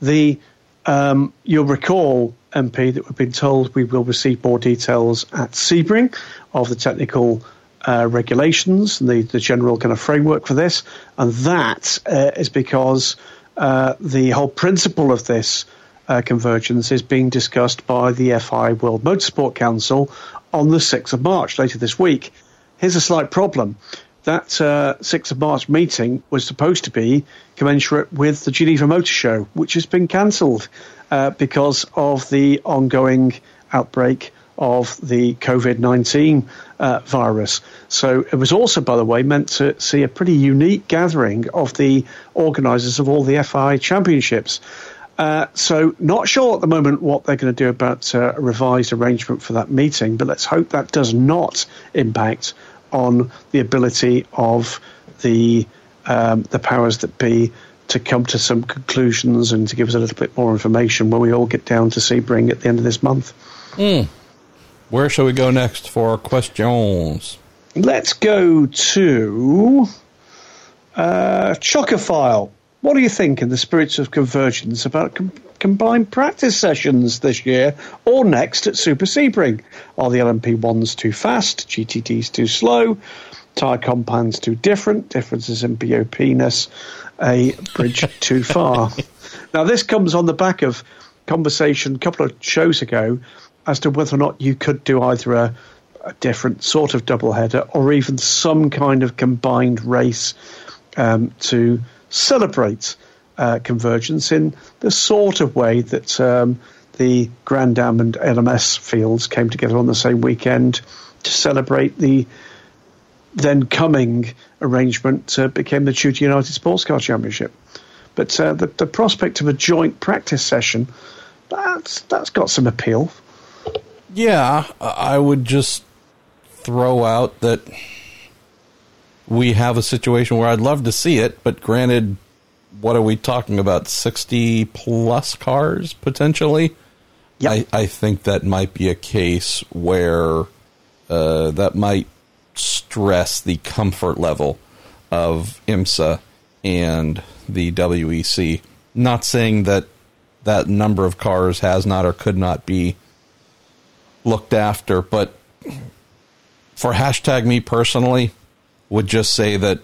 The um, you'll recall, MP, that we've been told we will receive more details at Sebring of the technical uh, regulations, the, the general kind of framework for this, and that uh, is because uh, the whole principle of this uh, convergence is being discussed by the FIA World Motorsport Council on the 6th of March, later this week. Here's a slight problem. That 6th uh, of March meeting was supposed to be commensurate with the Geneva Motor Show, which has been cancelled uh, because of the ongoing outbreak of the COVID 19 uh, virus. So it was also, by the way, meant to see a pretty unique gathering of the organisers of all the FIA championships. Uh, so, not sure at the moment what they're going to do about uh, a revised arrangement for that meeting, but let's hope that does not impact on the ability of the um, the powers that be to come to some conclusions and to give us a little bit more information when we all get down to Sebring at the end of this month. Mm. Where shall we go next for questions? Let's go to uh, Chocophile. What do you think, in the spirits of convergence, about com- combined practice sessions this year or next at Super Sebring? Are the LMP1s too fast, GTDs too slow, tyre compounds too different, differences in BOP-ness, a bridge (laughs) too far? Now, this comes on the back of conversation a couple of shows ago as to whether or not you could do either a, a different sort of double header or even some kind of combined race um, to celebrate uh, convergence in the sort of way that um, the Grand Am and LMS fields came together on the same weekend to celebrate the then coming arrangement uh, became the Tudor United Sports Car Championship. But uh, the, the prospect of a joint practice session, that's that's got some appeal. Yeah, I would just throw out that we have a situation where I'd love to see it, but granted, what are we talking about? 60 plus cars potentially? Yep. I, I think that might be a case where uh, that might stress the comfort level of IMSA and the WEC. Not saying that that number of cars has not or could not be looked after. But for hashtag me personally, would just say that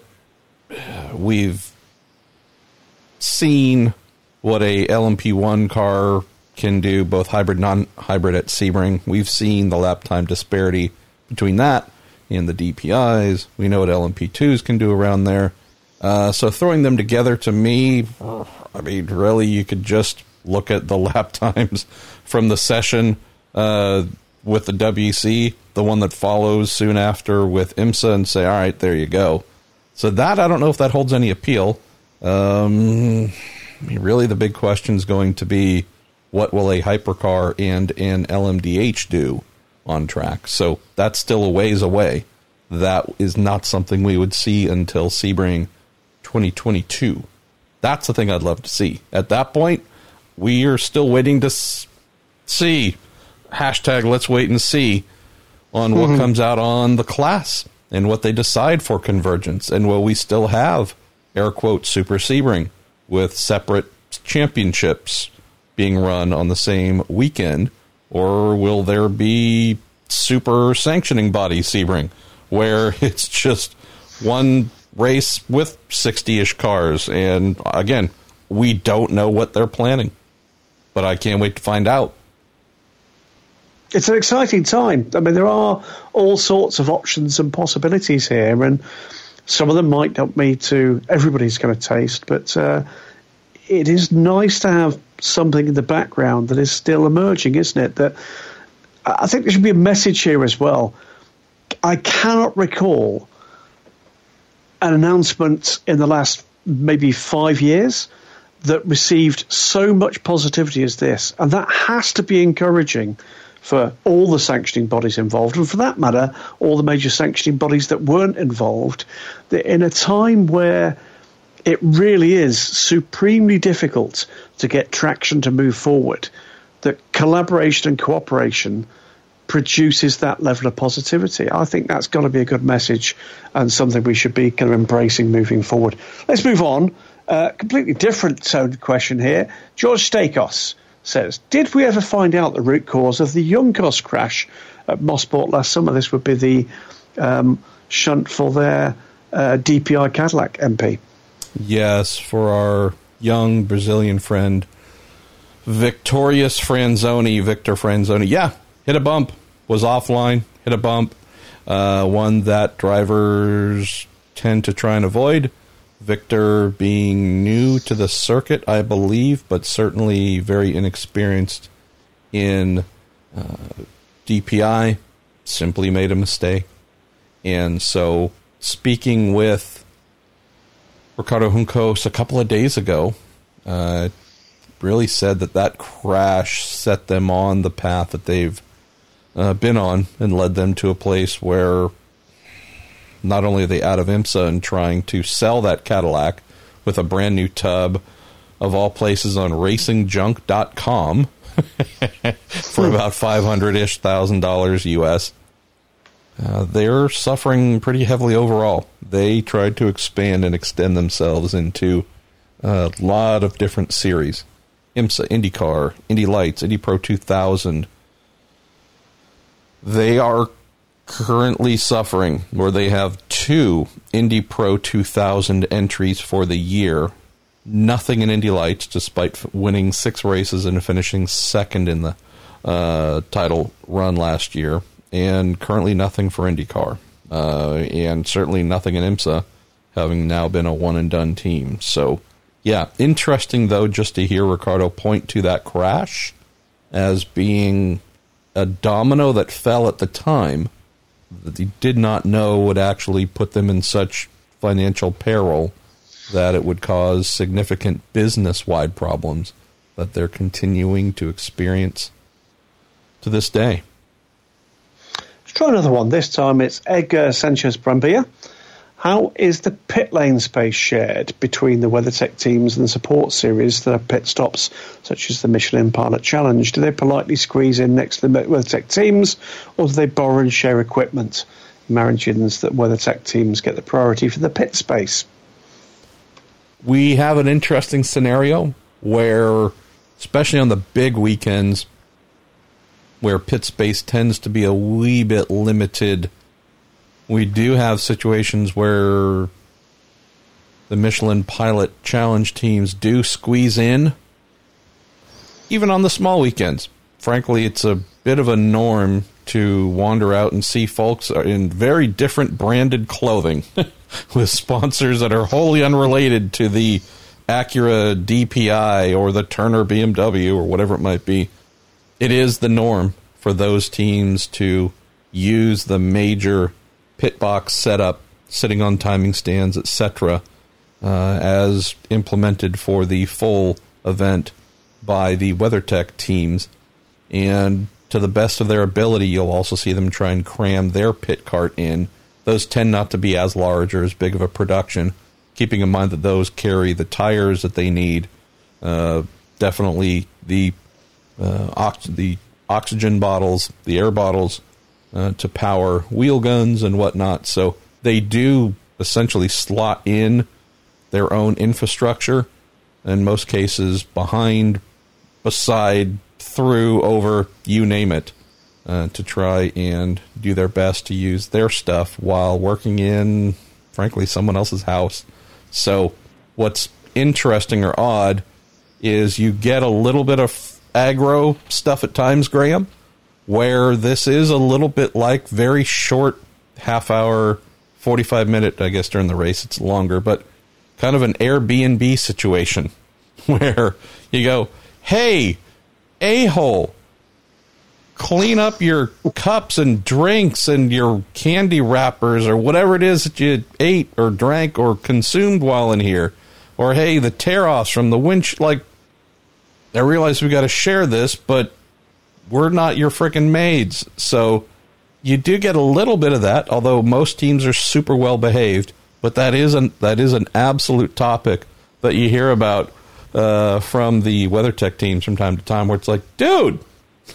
we've seen what a LMP1 car can do, both hybrid, non-hybrid at Sebring. We've seen the lap time disparity between that and the DPIs. We know what LMP2s can do around there. Uh, so throwing them together to me, I mean, really, you could just look at the (laughs) lap times from the session. Uh, with the WEC, the one that follows soon after with IMSA, and say, all right, there you go. So that I don't know if that holds any appeal. Um, I mean, really, the big question is going to be what will a hypercar and an LMDH do on track? So that's still a ways away. That is not something we would see until Sebring 2022. That's the thing I'd love to see. At that point, we are still waiting to see hashtag let's wait and see on what mm-hmm. comes out on the class and what they decide for convergence. And will we still have air quote super Sebring with separate championships being run on the same weekend? Or will there be super sanctioning body Sebring where (laughs) it's just one race with 60 ish cars? And again, we don't know what they're planning, but I can't wait to find out. It's an exciting time. I mean, there are all sorts of options and possibilities here, and some of them might not be to everybody's going to taste, but uh, it is nice to have something in the background that is still emerging, isn't it? That I think there should be a message here as well. I cannot recall an announcement in the last maybe five years that received so much positivity as this, and that has to be encouraging for all the sanctioning bodies involved, and for that matter, all the major sanctioning bodies that weren't involved. That in a time where it really is supremely difficult to get traction to move forward, that collaboration and cooperation produces that level of positivity. I think that's got to be a good message and something we should be kind of embracing moving forward. Let's move on. Uh, completely different tone question here. George Stakos says, Did we ever find out the root cause of the Juncos crash at Mosport last summer? This would be the um, shunt for their uh, DPI Cadillac MP. Yes, for our young Brazilian friend, Victorious Franzoni, Victor Franzoni. Yeah, hit a bump, was offline, hit a bump, uh, one that drivers tend to try and avoid. Victor being new to the circuit, I believe, but certainly very inexperienced in uh, DPI, simply made a mistake. And so, speaking with Ricardo Juncos a couple of days ago, uh, really said that that crash set them on the path that they've uh, been on and led them to a place where not only are they out of IMSA and trying to sell that Cadillac with a brand new tub of all places on racingjunk.com (laughs) for about 500 ish thousand dollars US. Uh, they're suffering pretty heavily overall. They tried to expand and extend themselves into a lot of different series IMSA, IndyCar, Indy Lights, Indy Pro 2000. They are currently suffering where they have two Indy Pro 2000 entries for the year. Nothing in Indy Lights, despite winning six races and finishing second in the uh, title run last year, and currently nothing for IndyCar, uh, and certainly nothing in IMSA, having now been a one and done team. So, yeah, interesting though, just to hear Ricardo point to that crash as being a domino that fell at the time that he did not know would actually put them in such financial peril that it would cause significant business wide problems that they're continuing to experience to this day. Let's try another one. This time it's Edgar Sanchez Brambilla. How is the pit lane space shared between the WeatherTech teams and the support series that have pit stops, such as the Michelin Pilot Challenge? Do they politely squeeze in next to the WeatherTech teams, or do they borrow and share equipment? Imagines that WeatherTech teams get the priority for the pit space. We have an interesting scenario where, especially on the big weekends, where pit space tends to be a wee bit limited we do have situations where the Michelin Pilot Challenge teams do squeeze in, even on the small weekends. Frankly, it's a bit of a norm to wander out and see folks in very different branded clothing (laughs) with sponsors that are wholly unrelated to the Acura DPI or the Turner BMW or whatever it might be. It is the norm for those teams to use the major pit box setup, sitting on timing stands, etc., uh, as implemented for the full event by the WeatherTech teams. And to the best of their ability, you'll also see them try and cram their pit cart in. Those tend not to be as large or as big of a production, keeping in mind that those carry the tires that they need, uh, definitely the uh, ox- the oxygen bottles, the air bottles, uh, to power wheel guns and whatnot. So they do essentially slot in their own infrastructure, in most cases, behind, beside, through, over, you name it, uh, to try and do their best to use their stuff while working in, frankly, someone else's house. So, what's interesting or odd is you get a little bit of aggro stuff at times, Graham, where this is a little bit like very short half hour, 45 minute, I guess during the race it's longer, but kind of an Airbnb situation (laughs) where you go, hey, a hole, clean up your cups and drinks and your candy wrappers or whatever it is that you ate or drank or consumed while in here. Or hey, the tear offs from the winch. Like, I realize we got to share this, but we're not your freaking maids. So you do get a little bit of that, although most teams are super well behaved. But that is an that is an absolute topic that you hear about uh, from the WeatherTech teams from time to time, where it's like, dude,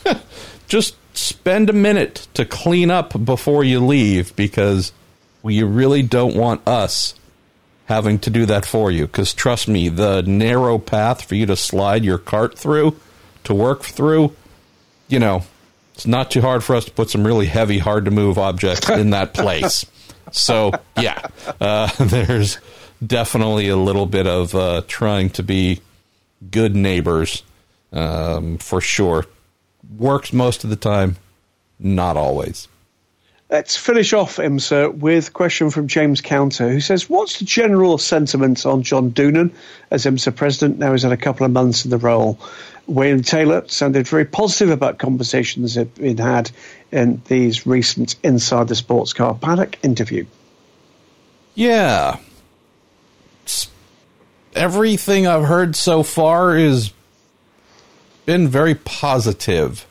(laughs) just spend a minute to clean up before you leave because you really don't want us having to do that for you. Because trust me, the narrow path for you to slide your cart through to work through, you know, it's not too hard for us to put some really heavy, hard to move objects (laughs) in that place. So, yeah, uh, (laughs) there's definitely a little bit of uh, trying to be good neighbors um, for sure. Works most of the time, not always. Let's finish off, IMSA, with a question from James Counter, who says, What's the general sentiment on John Doonan as IMSA president? Now he's had a couple of months in the role. Wayne Taylor sounded very positive about conversations that have been had in these recent Inside the Sports Car Paddock interview. Yeah. Everything I've heard so far is been very positive.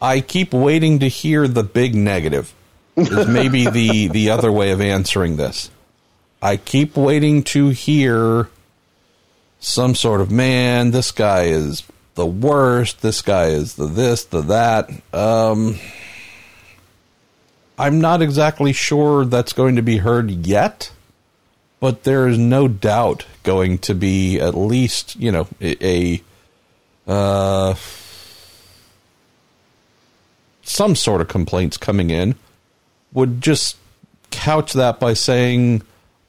I keep waiting to hear the big negative. Is maybe the (laughs) the other way of answering this. I keep waiting to hear some sort of man. This guy is the worst. This guy is the this, the that. Um, I'm not exactly sure that's going to be heard yet, but there is no doubt going to be at least you know a, a uh, some sort of complaints coming in would just couch that by saying,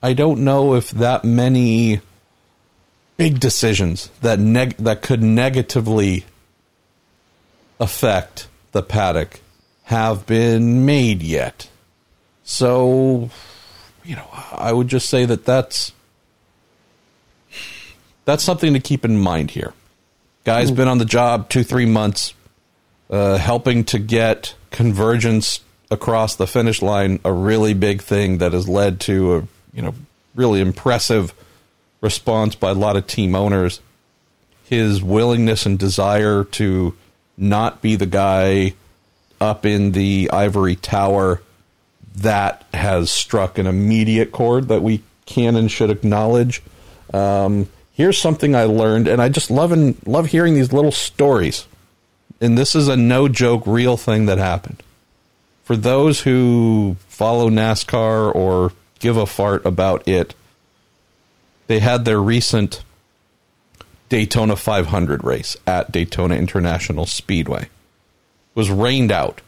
I don't know if that many big decisions that neg- that could negatively affect the paddock have been made yet. So, you know, I would just say that that's that's something to keep in mind here. Guy's mm. been on the job two, three months, uh, helping to get convergence across the finish line a really big thing that has led to a you know really impressive response by a lot of team owners. His willingness and desire to not be the guy up in the ivory tower that has struck an immediate chord that we can and should acknowledge. Um, here's something I learned, and I just love and love hearing these little stories. And this is a no joke, real thing that happened for those who follow NASCAR or give a fart about it, they had their recent Daytona 500 race at Daytona International Speedway. It was rained out.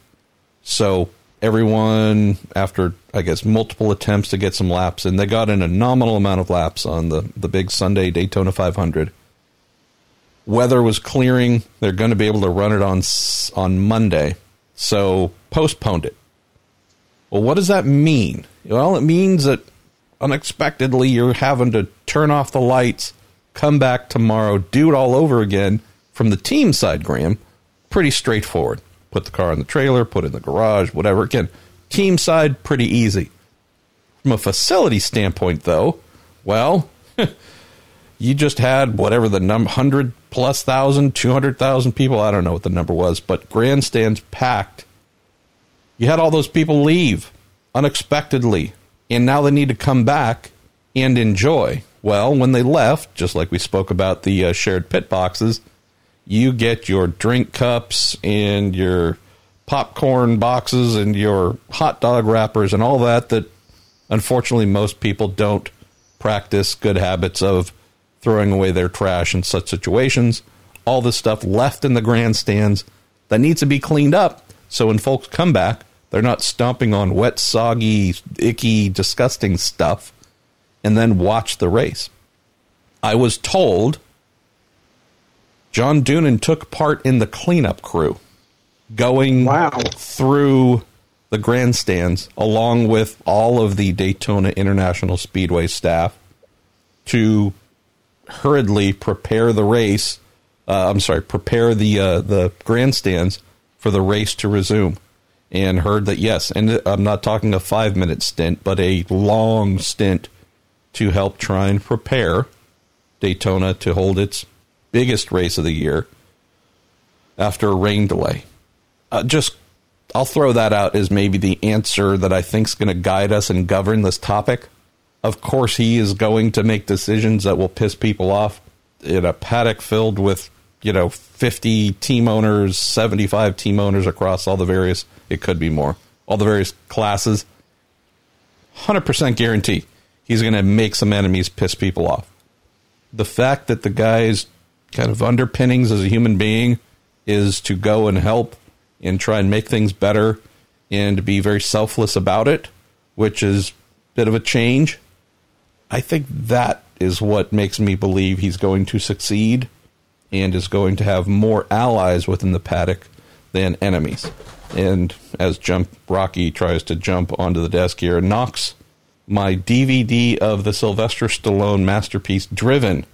So everyone, after I guess multiple attempts to get some laps and they got in a nominal amount of laps on the, the big Sunday Daytona 500. Weather was clearing. They're going to be able to run it on on Monday. So postponed it. Well, what does that mean? Well, it means that unexpectedly you're having to turn off the lights, come back tomorrow, do it all over again from the team side, Graham. Pretty straightforward. Put the car in the trailer, put in the garage, whatever. Again, team side, pretty easy. From a facility standpoint, though, well, (laughs) you just had whatever the number, 100 plus thousand, 200,000 people, I don't know what the number was, but grandstands packed. You had all those people leave unexpectedly, and now they need to come back and enjoy. Well, when they left, just like we spoke about the uh, shared pit boxes, you get your drink cups and your popcorn boxes and your hot dog wrappers and all that that unfortunately most people don't practice good habits of throwing away their trash in such situations. All this stuff left in the grandstands that needs to be cleaned up so when folks come back, they're not stomping on wet, soggy, icky, disgusting stuff and then watch the race. I was told John Doonan took part in the cleanup crew going Wow. through the grandstands along with all of the Daytona International Speedway staff to hurriedly prepare the race. Uh, I'm sorry, prepare the uh, the grandstands for the race to resume. And heard that yes, and I'm not talking a five minute stint, but a long stint to help try and prepare Daytona to hold its biggest race of the year after a rain delay. Uh, just, I'll throw that out as maybe the answer that I think is going to guide us and govern this topic. Of course, he is going to make decisions that will piss people off in a paddock filled with, you know, 50 team owners, 75 team owners across all the various, it could be more, all the various classes. 100% guarantee he's going to make some enemies piss people off. The fact that the guy's kind of underpinnings as a human being is to go and help and try and make things better and be very selfless about it, which is a bit of a change. I think that is what makes me believe he's going to succeed and is going to have more allies within the paddock than enemies. And as Jump Rocky tries to jump onto the desk here, and knocks my DVD of the Sylvester Stallone masterpiece Driven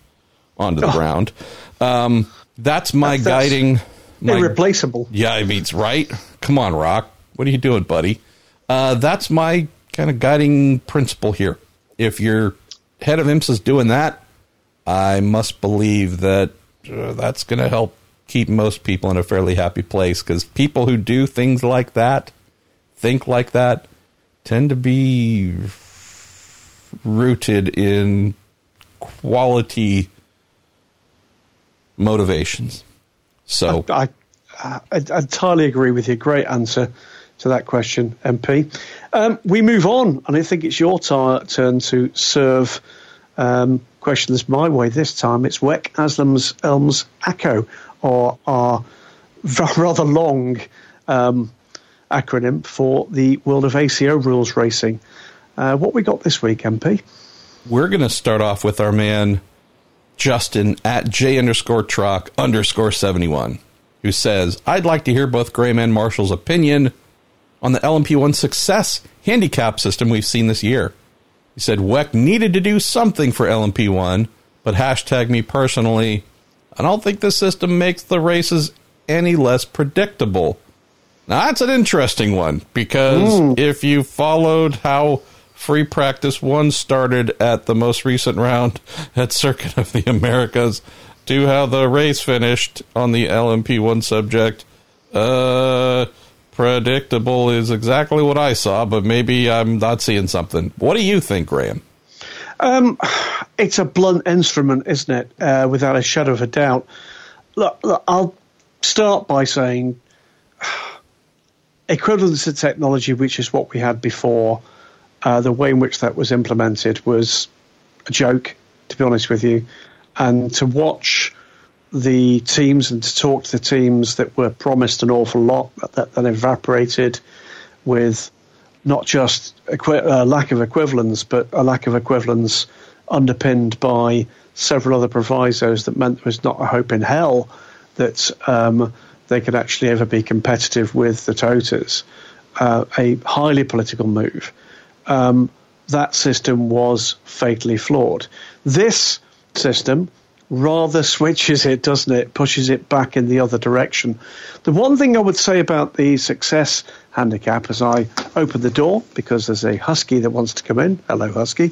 onto the ground. Um, that's my That's- that's guiding. My, Irreplaceable. yeah, I mean, it's right. Come on, Rock. What are you doing, buddy? Uh, that's my kind of guiding principle here. If your head of IMSA is doing that, I must believe that uh, that's going to help keep most people in a fairly happy place because people who do things like that, think like that, tend to be rooted in quality motivations. So I, I, I entirely agree with you. Great answer to that question, MP. Um, we move on, and I think it's your ti turn to serve um, questions my way this time. It's WEC AsLMS ELMS ACO, or our (laughs) rather long um, acronym for the world of ACO rules racing. Uh, what we got this week, MP? we're going to start off with our man Justin at J underscore Trock underscore 71, who says, I'd like to hear both Graham and Marshall's opinion on the LMP1 success handicap system we've seen this year. He said WEC needed to do something for LMP1, but hashtag me personally, I don't think the system makes the races any less predictable. Now, that's an interesting one because if you followed how free practice one started at the most recent round (laughs) at Circuit of the Americas to how the race finished on the LMP1 subject, uh, predictable is exactly what I saw, but maybe I'm not seeing something. What do you think, Graham? Um, it's a blunt instrument, isn't it? Uh, without a shadow of a doubt. Look, look, I'll start by saying (sighs) equivalence to technology, which is what we had before, uh, the way in which that was implemented was a joke, to be honest with you. And to watch the teams and to talk to the teams that were promised an awful lot that then evaporated with not just a lack of equivalence, but a lack of equivalence underpinned by several other provisos that meant there was not a hope in hell that um, they could actually ever be competitive with the Toyotas. Uh, a highly political move. Um, that system was fatally flawed. This system rather switches it, doesn't it? Pushes it back in the other direction. The one thing I would say about the success handicap as I open the door, because there's a husky that wants to come in. Hello, husky.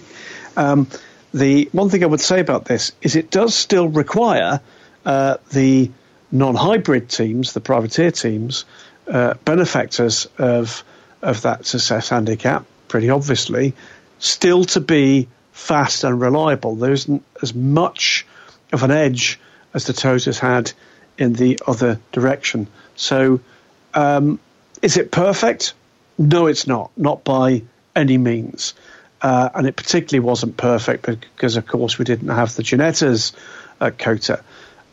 Um, the one thing I would say about this is it does still require uh, the non-hybrid teams, the privateer teams, uh, benefactors of of that success handicap, pretty obviously, still to be fast and reliable. There isn't as much of an edge as the Toyotas had in the other direction. So um, Is it perfect? No, it's not. Not by any means. Uh, and it particularly wasn't perfect because, of course, we didn't have the Ginettas at COTA.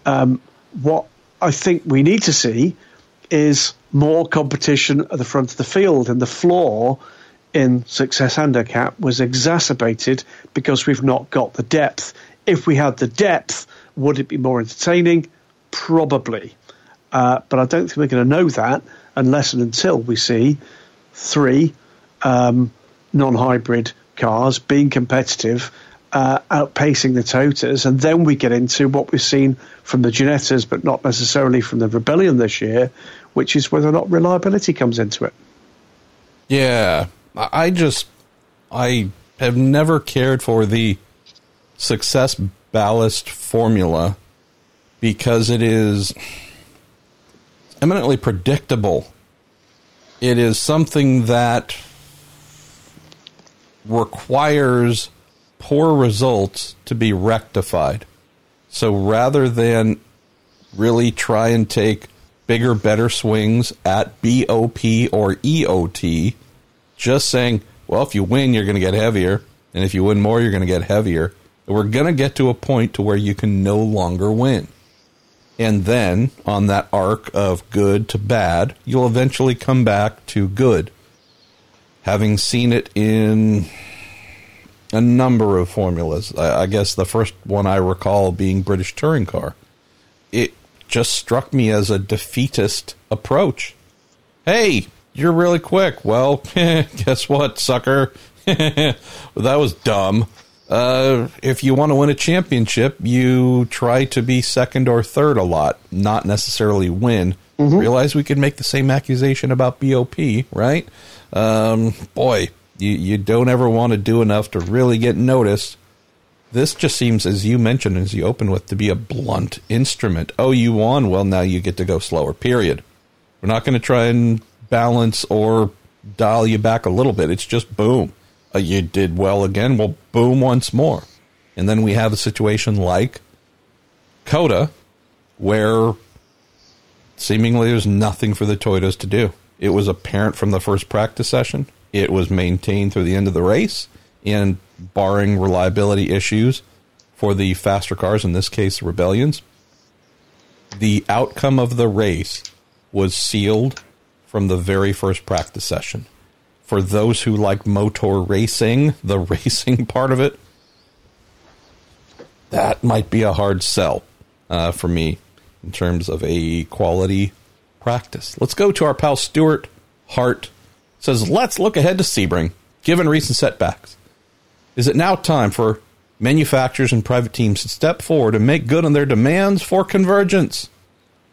Um, what I think we need to see is more competition at the front of the field, and the flaw in Success Handicap was exacerbated because we've not got the depth. If we had the depth, would it be more entertaining? Probably. Uh, but I don't think we're going to know that unless and until we see three um, non hybrid cars being competitive, uh, outpacing the Toyotas. And then we get into what we've seen from the Ginettas, but not necessarily from the Rebellion this year, which is whether or not reliability comes into it. Yeah. I just, I have never cared for the success ballast formula because it is eminently predictable. It is something that requires poor results to be rectified. So rather than really try and take bigger, better swings at BOP or EOT, just saying, well, if you win, you're going to get heavier. And if you win more, you're going to get heavier. We're going to get to a point to where you can no longer win. And then on that arc of good to bad, you'll eventually come back to good. Having seen it in a number of formulas, I guess the first one I recall being British Touring Car, it just struck me as a defeatist approach. Hey, you're really quick. Well, (laughs) guess what, sucker? (laughs) that was dumb. Uh, if you want to win a championship, you try to be second or third a lot, not necessarily win. Mm-hmm. Realize we could make the same accusation about BOP, right? Um, boy, you, you don't ever want to do enough to really get noticed. This just seems, as you mentioned, as you open with, to be a blunt instrument. Oh, you won? Well, now you get to go slower, period. We're not going to try and balance or dial you back a little bit. It's just boom Uh, you did well again. Well, boom, once more. And then we have a situation like COTA, where seemingly there's nothing for the Toyotas to do. It was apparent from the first practice session. It was maintained through the end of the race, and barring reliability issues for the faster cars, in this case, the Rebellions, the outcome of the race was sealed from the very first practice session for those who like motor racing, the (laughs) racing part of it, that might be a hard sell uh, for me in terms of a quality practice. Let's go to our pal Stuart Hart. Says, let's look ahead to Sebring, given recent setbacks. Is it now time for manufacturers and private teams to step forward and make good on their demands for convergence?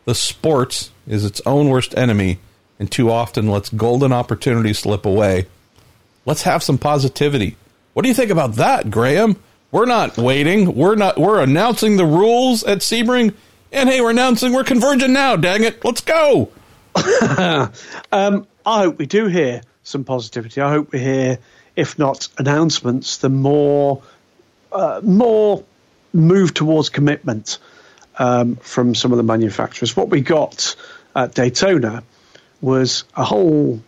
The sports is its own worst enemy and too often lets golden opportunities slip away. Let's have some positivity. What do you think about that, Graham? We're not waiting. We're not. We're announcing the rules at Sebring, and hey, we're announcing we're converging now. Dang it, let's go. (laughs) um, I hope we do hear some positivity. I hope we hear, if not announcements, the more uh, more move towards commitment um, from some of the manufacturers. What we got at Daytona was a whole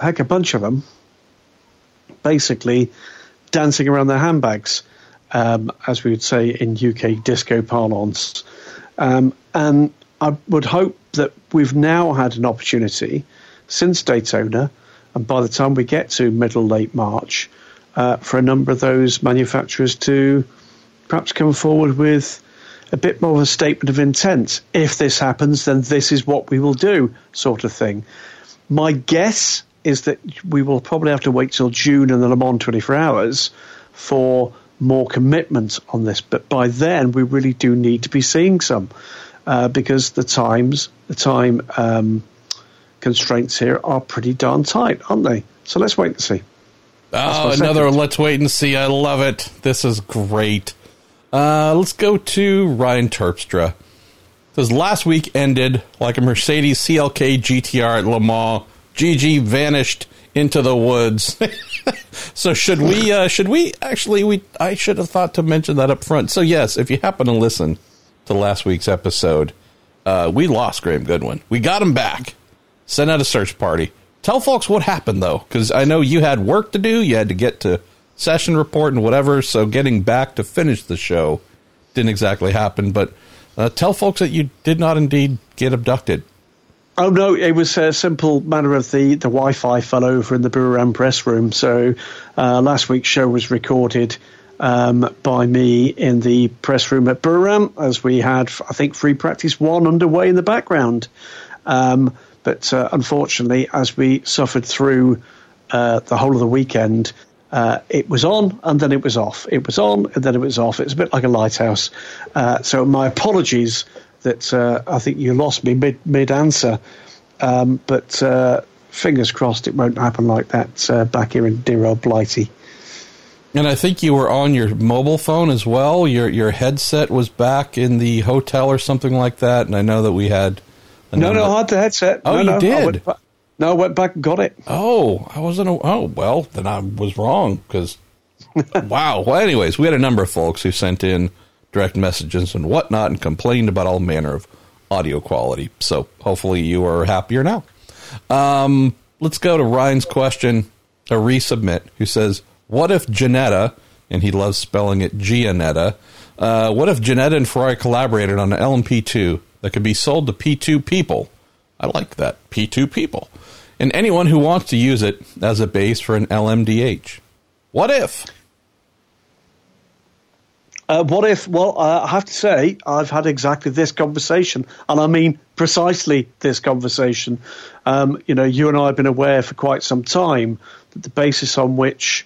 heck a bunch of them basically dancing around their handbags, um, as we would say in UK disco parlance. Um, and I would hope that we've now had an opportunity since Daytona, and by the time we get to middle late March, uh, for a number of those manufacturers to perhaps come forward with a bit more of a statement of intent. If this happens, then this is what we will do, sort of thing. My guess is that we will probably have to wait till June and the Le Mans 24 Hours for more commitment on this. But by then, we really do need to be seeing some uh, because the times, the time um, constraints here are pretty darn tight, aren't they? So let's wait and see. Oh, another let's wait and see. I love it. This is great. Uh, let's go to Ryan Terpstra. Says last week ended like a Mercedes CLK GTR at Le Mans. GG vanished into the woods. (laughs) so should we? Uh, should we actually? We I should have thought to mention that up front. So yes, if you happen to listen to last week's episode, uh, we lost Graham Goodwin. We got him back. Sent out a search party. tell folks what happened though, because I know you had work to do. You had to get to session report and whatever. So getting back to finish the show didn't exactly happen. But uh, tell folks that you did not indeed get abducted. Oh no, it was a simple matter of the, the Wi-Fi fell over in the Buriram press room. So uh, last week's show was recorded um, by me in the press room at Buriram as we had, I think, free practice one underway in the background. Um, but uh, unfortunately, as we suffered through uh, the whole of the weekend, uh, it was on and then it was off. It was on and then it was off. It's a bit like a lighthouse. Uh, so my apologies that uh, I think you lost me mid mid answer, um, but uh, fingers crossed it won't happen like that uh, back here in dear old Blighty. And I think you were on your mobile phone as well. Your your headset was back in the hotel or something like that. And I know that we had. No, no, I had the headset. Oh, no, you no, did. I went no, I went back and got it. Oh, I wasn't. A, oh, well, then I was wrong because. (laughs) wow. Well, anyways, we had a number of folks who sent in direct messages and whatnot and complained about all manner of audio quality. So hopefully you are happier now. Um, let's go to Ryan's question, a resubmit, who says, "What if Ginetta?" And he loves spelling it Gianetta. Uh, what if Ginetta and Ferrari collaborated on an LMP2 that could be sold to P2 people? I like that P2 people, and anyone who wants to use it as a base for an LMDH. What if? Uh, what if? Well, uh, I have to say, I've had exactly this conversation, and I mean precisely this conversation. Um, you know, you and I have been aware for quite some time that the basis on which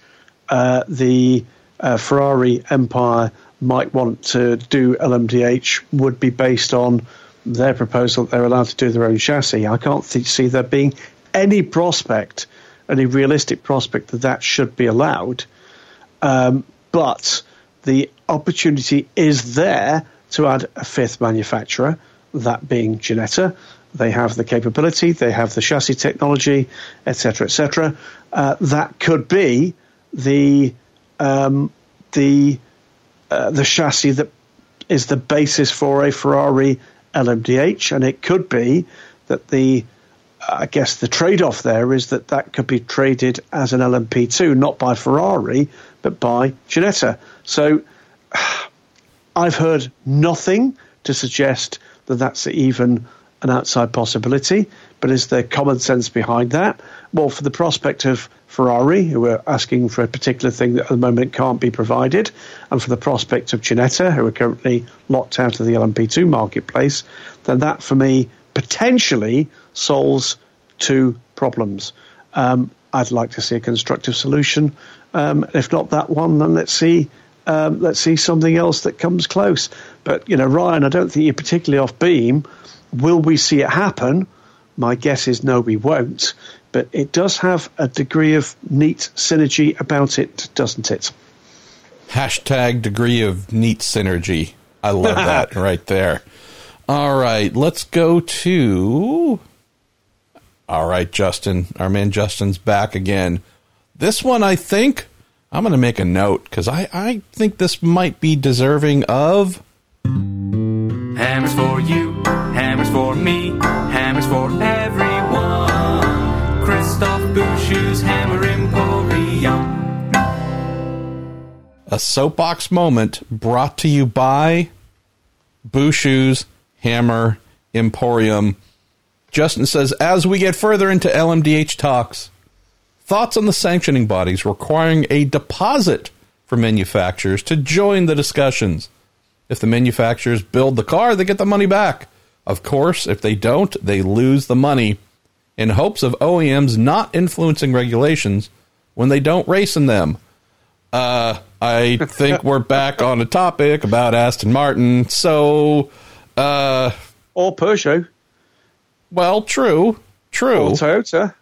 uh, the uh, Ferrari empire might want to do LMDH would be based on their proposal that they're allowed to do their own chassis. I can't th- see there being any prospect, any realistic prospect that that should be allowed. Um, but the opportunity is there to add a fifth manufacturer, that being Ginetta. They have the capability, they have the chassis technology, etc., etc. Uh, that could be the um, the uh, the chassis that is the basis for a Ferrari LMDH, and it could be that the I guess the trade off there is that that could be traded as an LMP2, not by Ferrari, but by Ginetta. So (sighs) I've heard nothing to suggest that that's even an outside possibility. But is there common sense behind that? Well, for the prospect of Ferrari, who are asking for a particular thing that at the moment can't be provided, and for the prospect of Ginetta, who are currently locked out of the LMP2 marketplace, then that for me potentially solves two problems. Um, I'd like to see a constructive solution. Um, if not that one, then let's see um, let's see something else that comes close. But you know, Ryan, I don't think you're particularly off beam. Will we see it happen? My guess is no, we won't. But it does have a degree of neat synergy about it, doesn't it? Hashtag degree of neat synergy. I love (laughs) that right there. All right, let's go to. All right, Justin. Our man Justin's back again. This one, I think, I'm going to make a note because I, I think this might be deserving of. Hammers for you, hammers for me, hammers for everyone. Christophe Bouchut's Hammer Emporium. A soapbox moment brought to you by Bouchou's Hammer Emporium. Justin says, as we get further into LMDH talks, thoughts on the sanctioning bodies requiring a deposit for manufacturers to join the discussions. If the manufacturers build the car, they get the money back. Of course, if they don't, they lose the money in hopes of OEMs not influencing regulations when they don't race in them. Uh, I think we're back on a topic about Aston Martin. So, uh, Or Peugeot, well, true, true. or Toyota.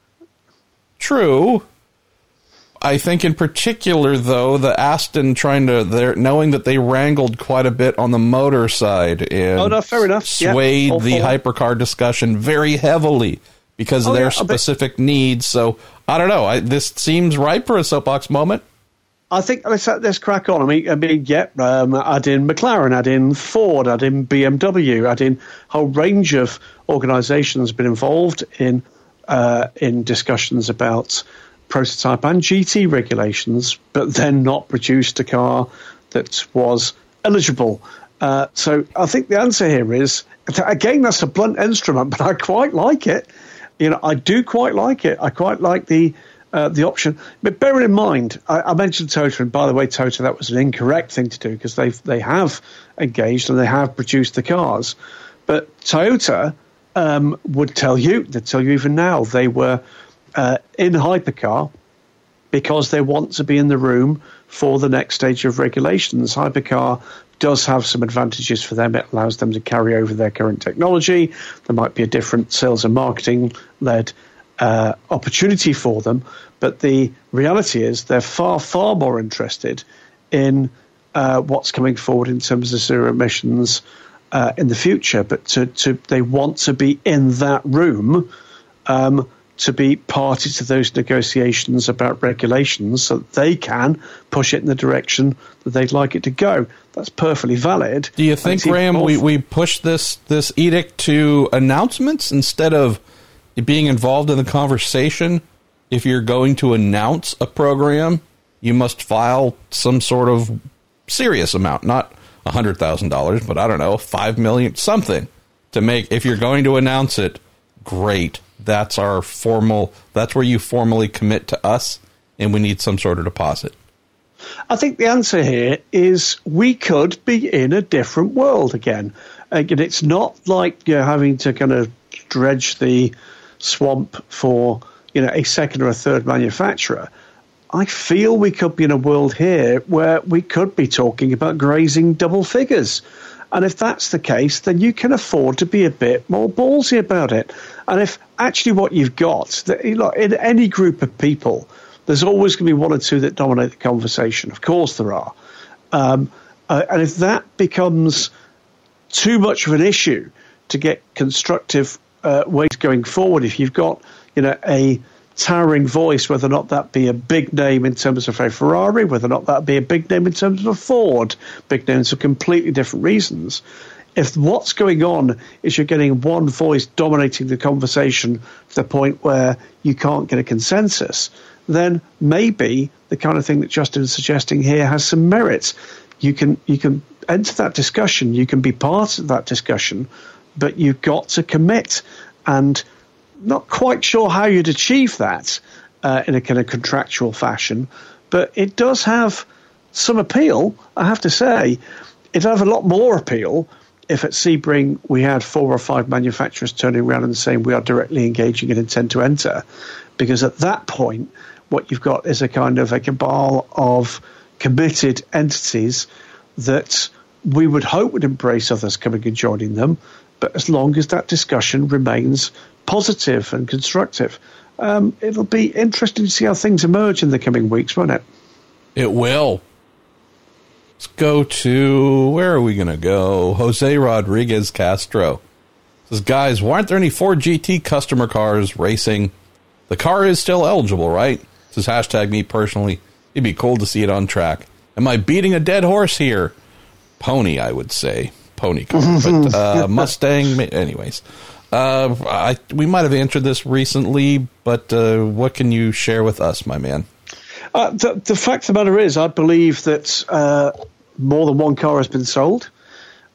True. I think in particular, though, the Aston trying to, they're knowing that they wrangled quite a bit on the motor side and Oh, no, fair enough. Swayed all the hypercar discussion very heavily because of Oh, their yeah, specific needs. So I don't know. I, this seems ripe for a soapbox moment. I think let's let's crack on. I mean, I mean, yeah, um, add in McLaren, add in Ford, add in BMW, add in a whole range of organisations been involved in uh, in discussions about prototype and GT regulations, but then not produced a car that was eligible. Uh, so I think the answer here is again that's a blunt instrument, (laughs) but I quite like it. You know, I do quite like it. I quite like the uh, the option. But bear in mind, I, I, mentioned Toyota, and by the way, Toyota that was an incorrect thing to do because they they have engaged and they have produced the cars. But Toyota um, would tell you, they tell you even now, they were uh, in hypercar because they want to be in the room for the next stage of regulations. Hypercar does have some advantages for them. It allows them to carry over their current technology. There might be a different sales and marketing led uh, opportunity for them, but the reality is they're far, far more interested in uh, what's coming forward in terms of zero emissions uh, in the future. But to, to, they want to be in that room. Um, to be party to those negotiations about regulations so that they can push it in the direction that they'd like it to go. That's perfectly valid. Do you think, Graham, we, we push this, this edict to announcements instead of being involved in the conversation? If you're going to announce a program, you must file some sort of serious amount, not $100,000, but I don't know, 5 million, something to make, if you're going to announce it, great that's our formal that's where you formally commit to us and we need some sort of deposit i think the answer here is we could be in a different world again again it's not like you're having to kind of dredge the swamp for you know a second or a third manufacturer I feel we could be in a world here where we could be talking about grazing double figures. And if that's the case, then you can afford to be a bit more ballsy about it. And if actually what you've got, in any group of people, there's always going to be one or two that dominate the conversation. Of course, there are. Um, uh, and if that becomes too much of an issue to get constructive uh, ways going forward, if you've got you know a towering voice, whether or not that be a big name in terms of a Ferrari, whether or not that be a big name in terms of a Ford, big names for completely different reasons. If what's going on is you're getting one voice dominating the conversation to the point where you can't get a consensus, then maybe the kind of thing that Justin is suggesting here has some merits. You can you can enter that discussion, you can be part of that discussion, but you've got to commit and not quite sure how you'd achieve that uh, in a kind of contractual fashion, but it does have some appeal, I have to say. It'd have a lot more appeal if at Sebring we had four or five manufacturers turning around and saying we are directly engaging and intend to enter, because at that point, what you've got is a kind of a cabal of committed entities that we would hope would embrace others coming and joining them, but as long as that discussion remains positive and constructive. Um, it'll be interesting to see how things emerge in the coming weeks, won't it? It will. Let's go to where are we going to go? Jose Rodriguez Castro says, "Guys, why aren't there any Ford GT customer cars racing? The car is still eligible, right?" Says hashtag me personally. It'd be cool to see it on track. Am I beating a dead horse here? Pony, I would say pony car, but (laughs) uh, Mustang. Anyways, uh, I, we might have answered this recently, but uh, what can you share with us, my man? Uh, the, the, fact of the matter is, I believe that uh, more than one car has been sold.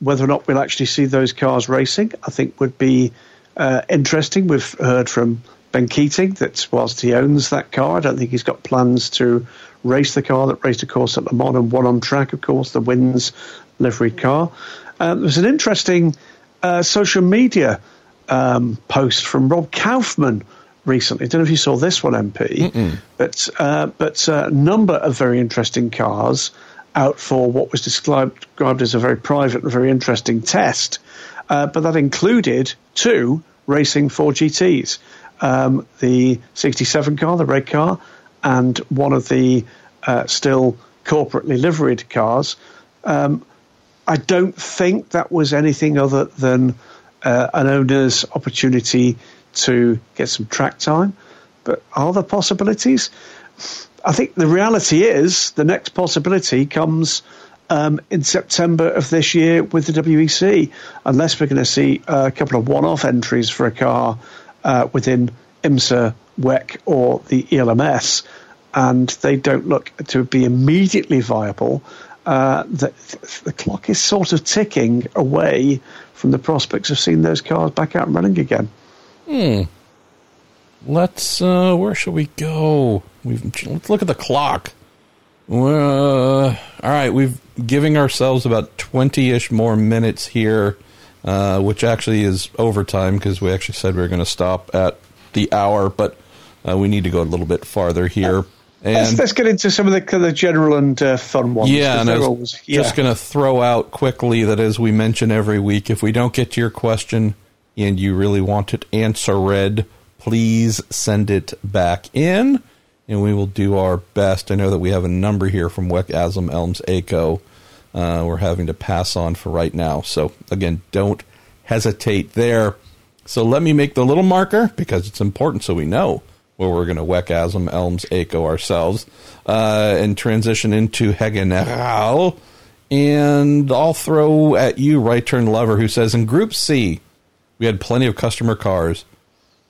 Whether or not we'll actually see those cars racing, I think would be uh, interesting. We've heard from Ben Keating that whilst he owns that car, I don't think he's got plans to race the car that raced, of course, at Le Mans and won on track, of course, the wins livery car. Um, was an interesting uh, social media um, post from Rob Kauffman recently. I don't know if you saw this one, MP, Mm-mm. but uh, but a uh, number of very interesting cars out for what was described, described as a very private and very interesting test. Uh, but that included two racing Ford GTs, um, the 67 car, the red car, and one of the uh, still corporately liveried cars. Um, I don't think that was anything other than uh, an owner's opportunity to get some track time. But are there possibilities? I think the reality is the next possibility comes um, in September of this year with the WEC, unless we're going to see a couple of one off entries for a car uh, within IMSA, WEC, or the ELMS, and they don't look to be immediately viable. Uh, the, the clock is sort of ticking away from the prospects of seeing those cars back out running again. Hmm. Let's. Uh, where shall we go? We've let's look at the clock. Uh, all right, we've giving ourselves about twenty-ish more minutes here, uh, which actually is overtime because we actually said we were going to stop at the hour, but uh, we need to go a little bit farther here. And let's, let's get into some of the, the general and uh, fun ones. Yeah, and I was always, yeah. just going to throw out quickly that as we mention every week, if we don't get to your question and you really want it answered, please send it back in, and we will do our best. I know that we have a number here from WEC AsLMS ELMS ACO. Uh, we're having to pass on for right now. So again, don't hesitate there. So let me make the little marker because it's important so we know where we're going to WEC AsLMS ELMS ACO ourselves uh, and transition into Hegeneral. And I'll throw at you Right Turn Lover, who says in Group C, we had plenty of customer cars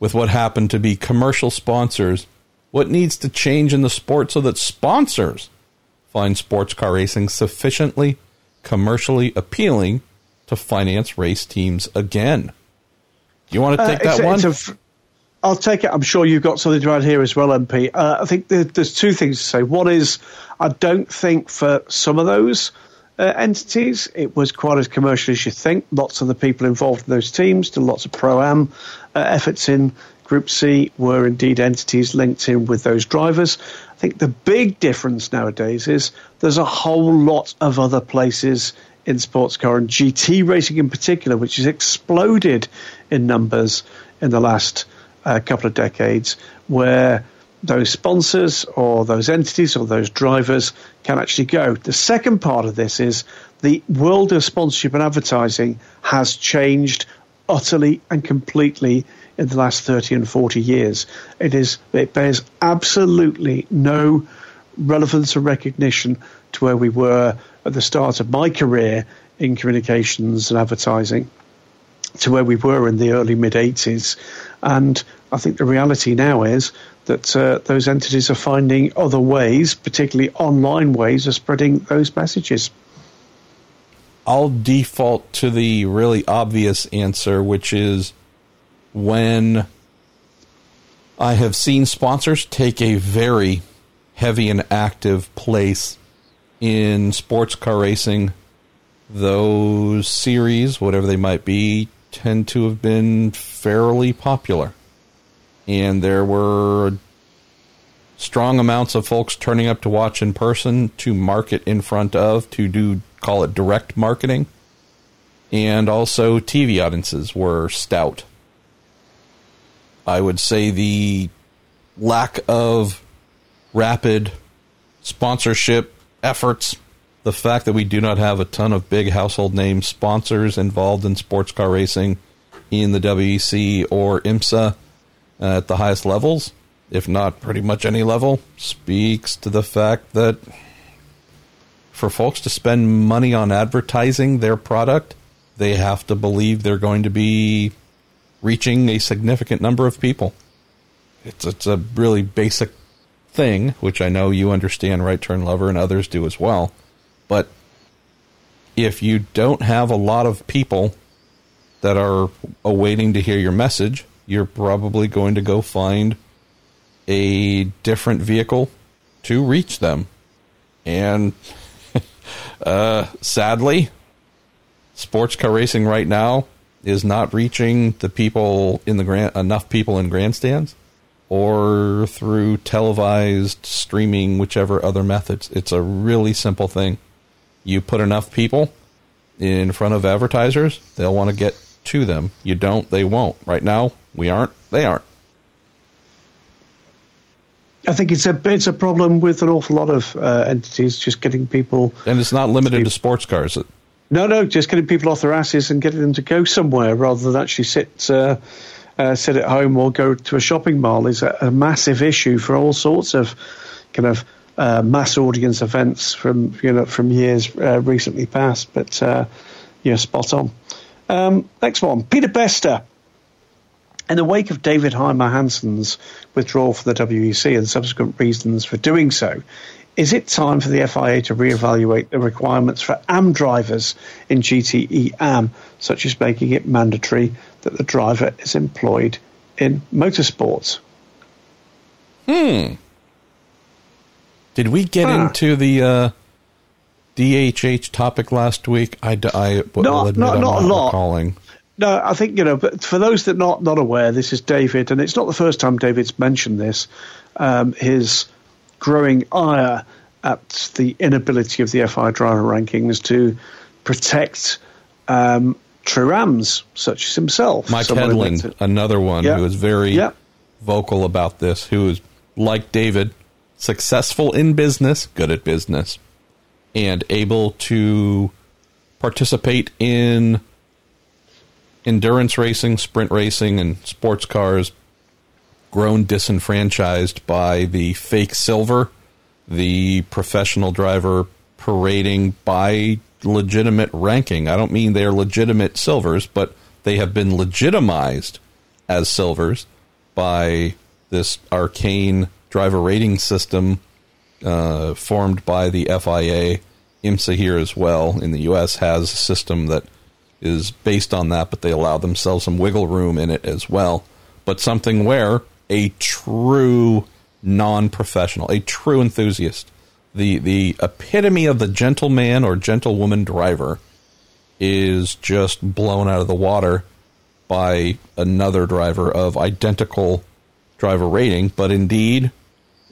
with what happened to be commercial sponsors. What needs to change in the sport so that sponsors find sports car racing sufficiently commercially appealing to finance race teams again? Do you want to take uh, that one? I'll take it. I'm sure you've got something to add here as well, MP. Uh, I think there, there's two things to say. One is, I don't think for some of those uh, entities it was quite as commercial as you think. Lots of the people involved in those teams did lots of pro am uh, efforts in Group C were indeed entities linked in with those drivers. I think the big difference nowadays is there's a whole lot of other places in sports car and GT racing in particular, which has exploded in numbers in the last a couple of decades where those sponsors or those entities or those drivers can actually go. The second part of this is the world of sponsorship and advertising has changed utterly and completely in the last 30 and 40 years. It is it bears absolutely no relevance or recognition to where we were at the start of my career in communications and advertising to where we were in the early mid 80s. And I think the reality now is that uh, those entities are finding other ways, particularly online ways, of spreading those messages. I'll default to the really obvious answer, which is when I have seen sponsors take a very heavy and active place in sports car racing, those series, whatever they might be, tend to have been fairly popular. And there were strong amounts of folks turning up to watch in person, to market in front of, to do, call it direct marketing. And also, TV audiences were stout. I would say the lack of rapid sponsorship efforts the fact that we do not have a ton of big household name sponsors involved in sports car racing in the WEC or IMSA uh, at the highest levels, if not pretty much any level, speaks to the fact that for folks to spend money on advertising their product, they have to believe they're going to be reaching a significant number of people. It's it's a really basic thing, which I know you understand, right turn lover, and others do as well. But if you don't have a lot of people that are awaiting to hear your message, you're probably going to go find a different vehicle to reach them. And (laughs) uh, sadly, sports car racing right now is not reaching the people in the grand enough people in grandstands or through televised streaming, whichever other methods. It's a really simple thing you put enough people in front of advertisers, they'll want to get to them. You don't, they won't. Right now, we aren't, they aren't. I think it's a it's a problem with an awful lot of uh, entities just getting people. And it's not limited to, to sports cars. No, no, just getting people off their asses and getting them to go somewhere rather than actually sit uh, uh, sit at home or go to a shopping mall is a, a massive issue for all sorts of kind of uh, mass audience events from you know from years uh, recently past. But uh, you're spot on. Um, next one, Peter Bester. In the wake of David Heinemeier Hansson's withdrawal from the WEC and subsequent reasons for doing so, is it time for the FIA to reevaluate the requirements for AM drivers in GTE AM, such as making it mandatory that the driver is employed in motorsports? Hmm. Did we get Huh. into the uh, DHH topic last week? I, I will Not- admit not- I'm not a lot. recalling. No, I think you know. But for those that not not aware, this is David, and it's not the first time David's mentioned this. Um, his growing ire at the inability of the FI driver rankings to protect um, such as himself. Mike Hedlund, another one Yeah. who was very Yeah. vocal about this, who is like David, successful in business, good at business, and able to participate in endurance racing, sprint racing, and sports cars, grown disenfranchised by the fake silver, the professional driver parading by legitimate ranking. I don't mean they're legitimate silvers, but they have been legitimized as silvers by this arcane driver rating system uh, formed by the FIA. IMSA here as well in the U.S. has a system that is based on that, but they allow themselves some wiggle room in it as well. But something where a true non-professional, a true enthusiast, the the epitome of the gentleman or gentlewoman driver is just blown out of the water by another driver of identical driver rating, but indeed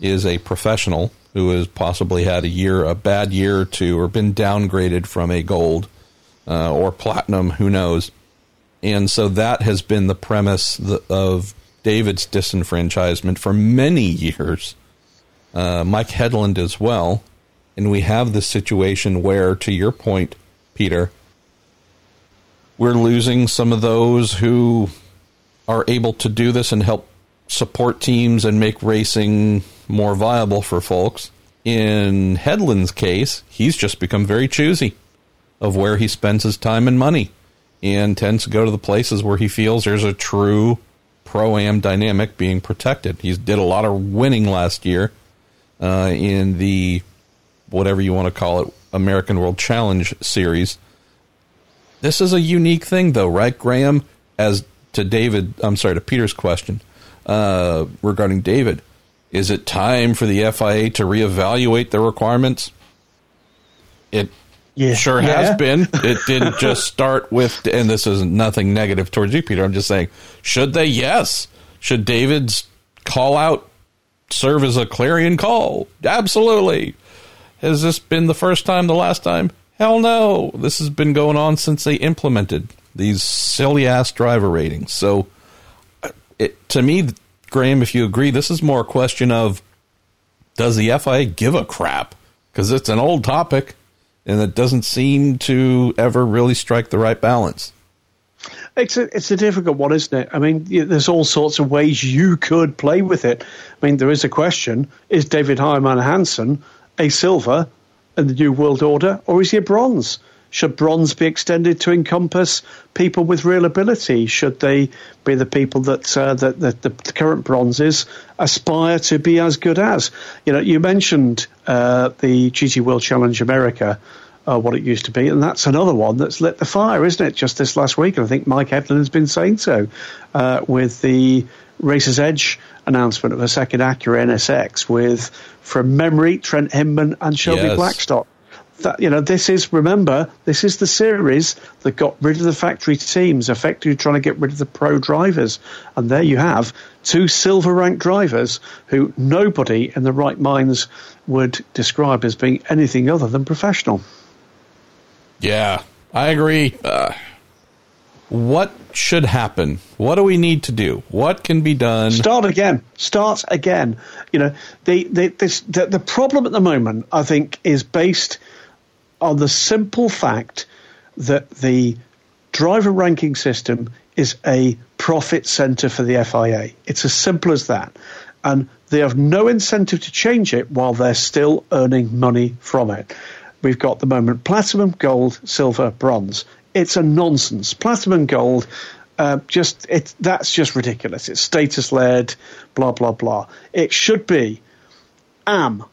is a professional who has possibly had a year, a bad year or two, or been downgraded from a gold uh, or platinum, who knows. And so that has been the premise of David's disenfranchisement for many years. Uh, Mike Hedlund as well. And we have this situation where, to your point, Peter, we're losing some of those who are able to do this and help support teams and make racing more viable for folks. In Hedlund's case, he's just become very choosy of where he spends his time and money and tends to go to the places where he feels there's a true pro am dynamic being protected. He did a lot of winning last year uh, in the whatever you want to call it American World Challenge series. This is a unique thing, though, right, Graham? As to David, I'm sorry, to Peter's question uh, regarding David, is it time for the FIA to reevaluate the requirements? It Yeah. sure Yeah. has been. It didn't just start with, and this is nothing negative towards you, Peter. I'm just saying, should they? Yes. Should David's call out serve as a clarion call? Absolutely. Has this been the first time, the last time? Hell no. This has been going on since they implemented these silly ass driver ratings. So, uh, it, to me, Graham, if you agree, this is more a question of does the FIA give a crap? Because it's an old topic and it doesn't seem to ever really strike the right balance. It's a it's a difficult one, isn't it? I mean, there's all sorts of ways you could play with it. I mean, there is a question: Is David Heinemeier Hansson a silver in the New World Order, or is he a bronze? Should bronze be extended to encompass people with real ability? Should they be the people that uh, that, that the current bronzes aspire to be as good as? You know, you mentioned uh, the GT World Challenge America uh, what it used to be, and that's another one that's lit the fire, isn't it? Just this last week, and I think Mike Hedlund has been saying so uh, with the Racer's Edge announcement of a second Acura NSX with, from memory, Trent Hindman and Shelby Yes. Blackstock. That you know, this is remember, this is the series that got rid of the factory teams, effectively trying to get rid of the pro drivers, and there you have two silver ranked drivers who nobody in the right minds would describe as being anything other than professional. Yeah, I agree. Uh, what should happen? What do we need to do? What can be done? Start again. Start again. You know, the the this the, the problem at the moment, I think, is based on the simple fact that the driver ranking system is a profit center for the FIA. It's as simple as that. And they have no incentive to change it while they're still earning money from it. We've got the moment platinum, gold, silver, bronze. It's a nonsense. Platinum, gold, Uh, just it that's just ridiculous. It's status led, blah blah blah. It should be am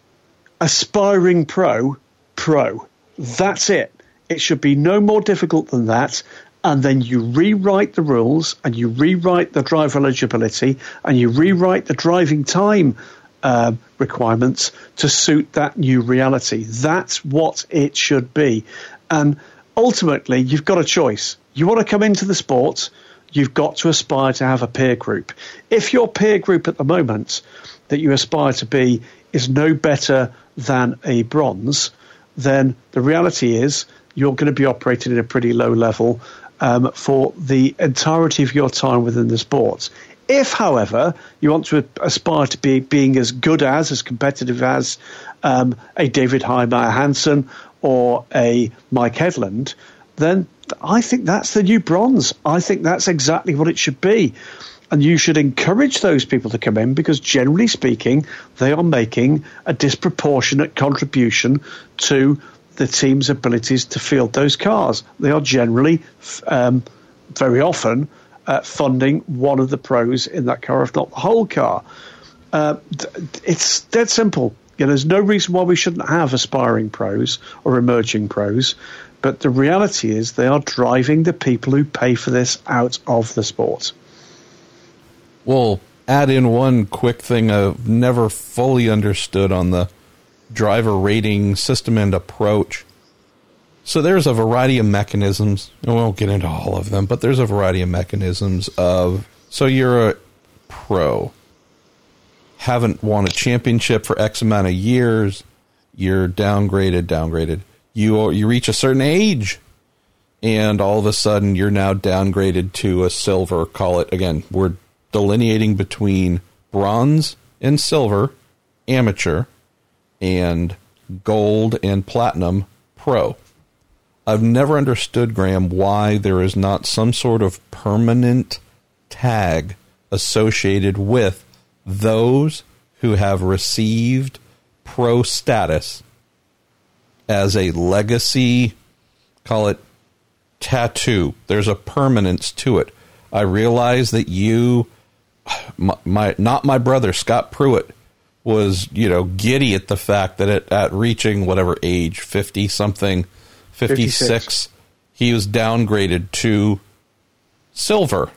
aspiring pro pro. That's it. It should be no more difficult than that. And then you rewrite the rules and you rewrite the driver eligibility and you rewrite the driving time uh, requirements to suit that new reality. That's what it should be. And ultimately, you've got a choice. You want to come into the sport, you've got to aspire to have a peer group. If your peer group at the moment that you aspire to be is no better than a bronze, then the reality is you're going to be operating at a pretty low level um, for the entirety of your time within the sport. If, however, you want to aspire to be being as good as, as competitive as um, a David Heinemeier Hansson or a Mike Hedlund, then I think that's the new bronze. I think that's exactly what it should be. And you should encourage those people to come in because, generally speaking, they are making a disproportionate contribution to the team's abilities to field those cars. They are generally, um, very often, uh, funding one of the pros in that car, if not the whole car. Uh, it's dead simple. You know, there's no reason why we shouldn't have aspiring pros or emerging pros, but the reality is they are driving the people who pay for this out of the sport. Well, add in one quick thing I've never fully understood on the driver rating system and approach. So there's a variety of mechanisms. and we won't get into all of them, but there's a variety of mechanisms of. So you're a pro, haven't won a championship for X amount of years. You're downgraded, downgraded. You you reach a certain age, and all of a sudden you're now downgraded to a silver. Call it again. We're delineating between bronze and silver, amateur, and gold and platinum pro. I've never understood, Graham, why there is not some sort of permanent tag associated with those who have received pro status as a legacy, call it tattoo. There's a permanence to it. I realize that you, my, my not my brother Scott Pruett, was you know giddy at the fact that it, at reaching whatever age, fifty something 56, 56. he was downgraded to silver.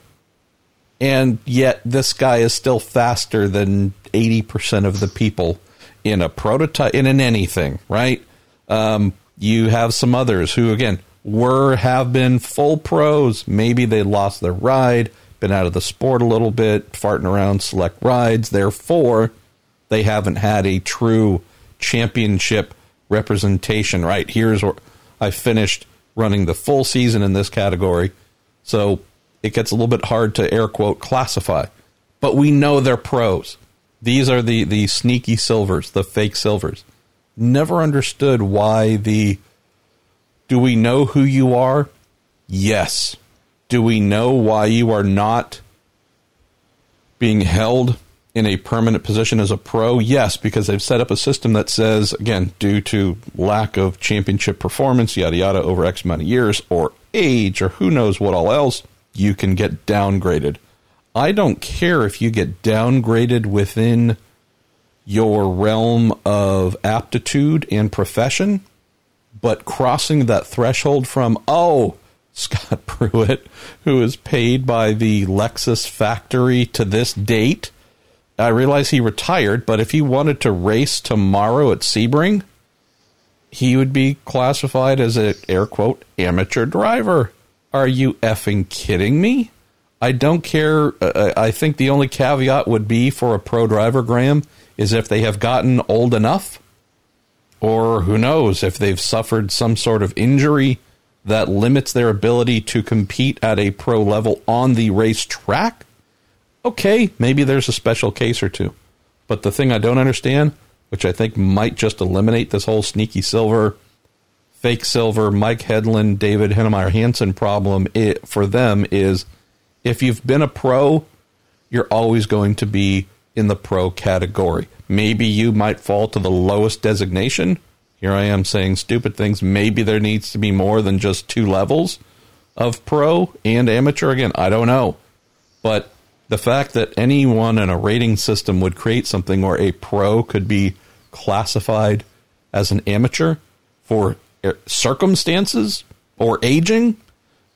And yet this guy is still faster than 80% of the people in a prototype in an anything, right? Um, you have some others who again were have been full pros, maybe they lost their ride, been out of the sport a little bit, farting around select rides, therefore they haven't had a true championship representation, right? Here's where I finished running the full season in this category. So it gets a little bit hard to air quote classify. But we know they're pros. These are the, the sneaky silvers, the fake silvers. Never understood why the do we know who you are? Yes. Do we know why you are not being held in a permanent position as a pro? Yes, because they've set up a system that says, again, due to lack of championship performance, yada yada, over X amount of years, or age, or who knows what all else, you can get downgraded. I don't care if you get downgraded within your realm of aptitude and profession, but crossing that threshold from, oh, Scott (laughs) Pruett, who is paid by the Lexus factory to this date, I realize he retired, but if he wanted to race tomorrow at Sebring, he would be classified as a air quote amateur driver. Are you effing kidding me? I don't care. Uh, uh, I think the only caveat would be for a pro driver, Graham, is if they have gotten old enough, or who knows, if they've suffered some sort of injury that limits their ability to compete at a pro level on the racetrack okay, maybe there's a special case or two. But the thing I don't understand, which I think might just eliminate this whole sneaky silver, fake silver, Mike Hedlund, David Heinemeier Hansson problem it, for them is if you've been a pro, you're always going to be in the pro category. Maybe you might fall to the lowest designation. Here I am saying stupid things. Maybe there needs to be more than just two levels. of pro and amateur? Again, I don't know. But the fact that anyone in a rating system would create something where a pro could be classified as an amateur for uh, circumstances or aging,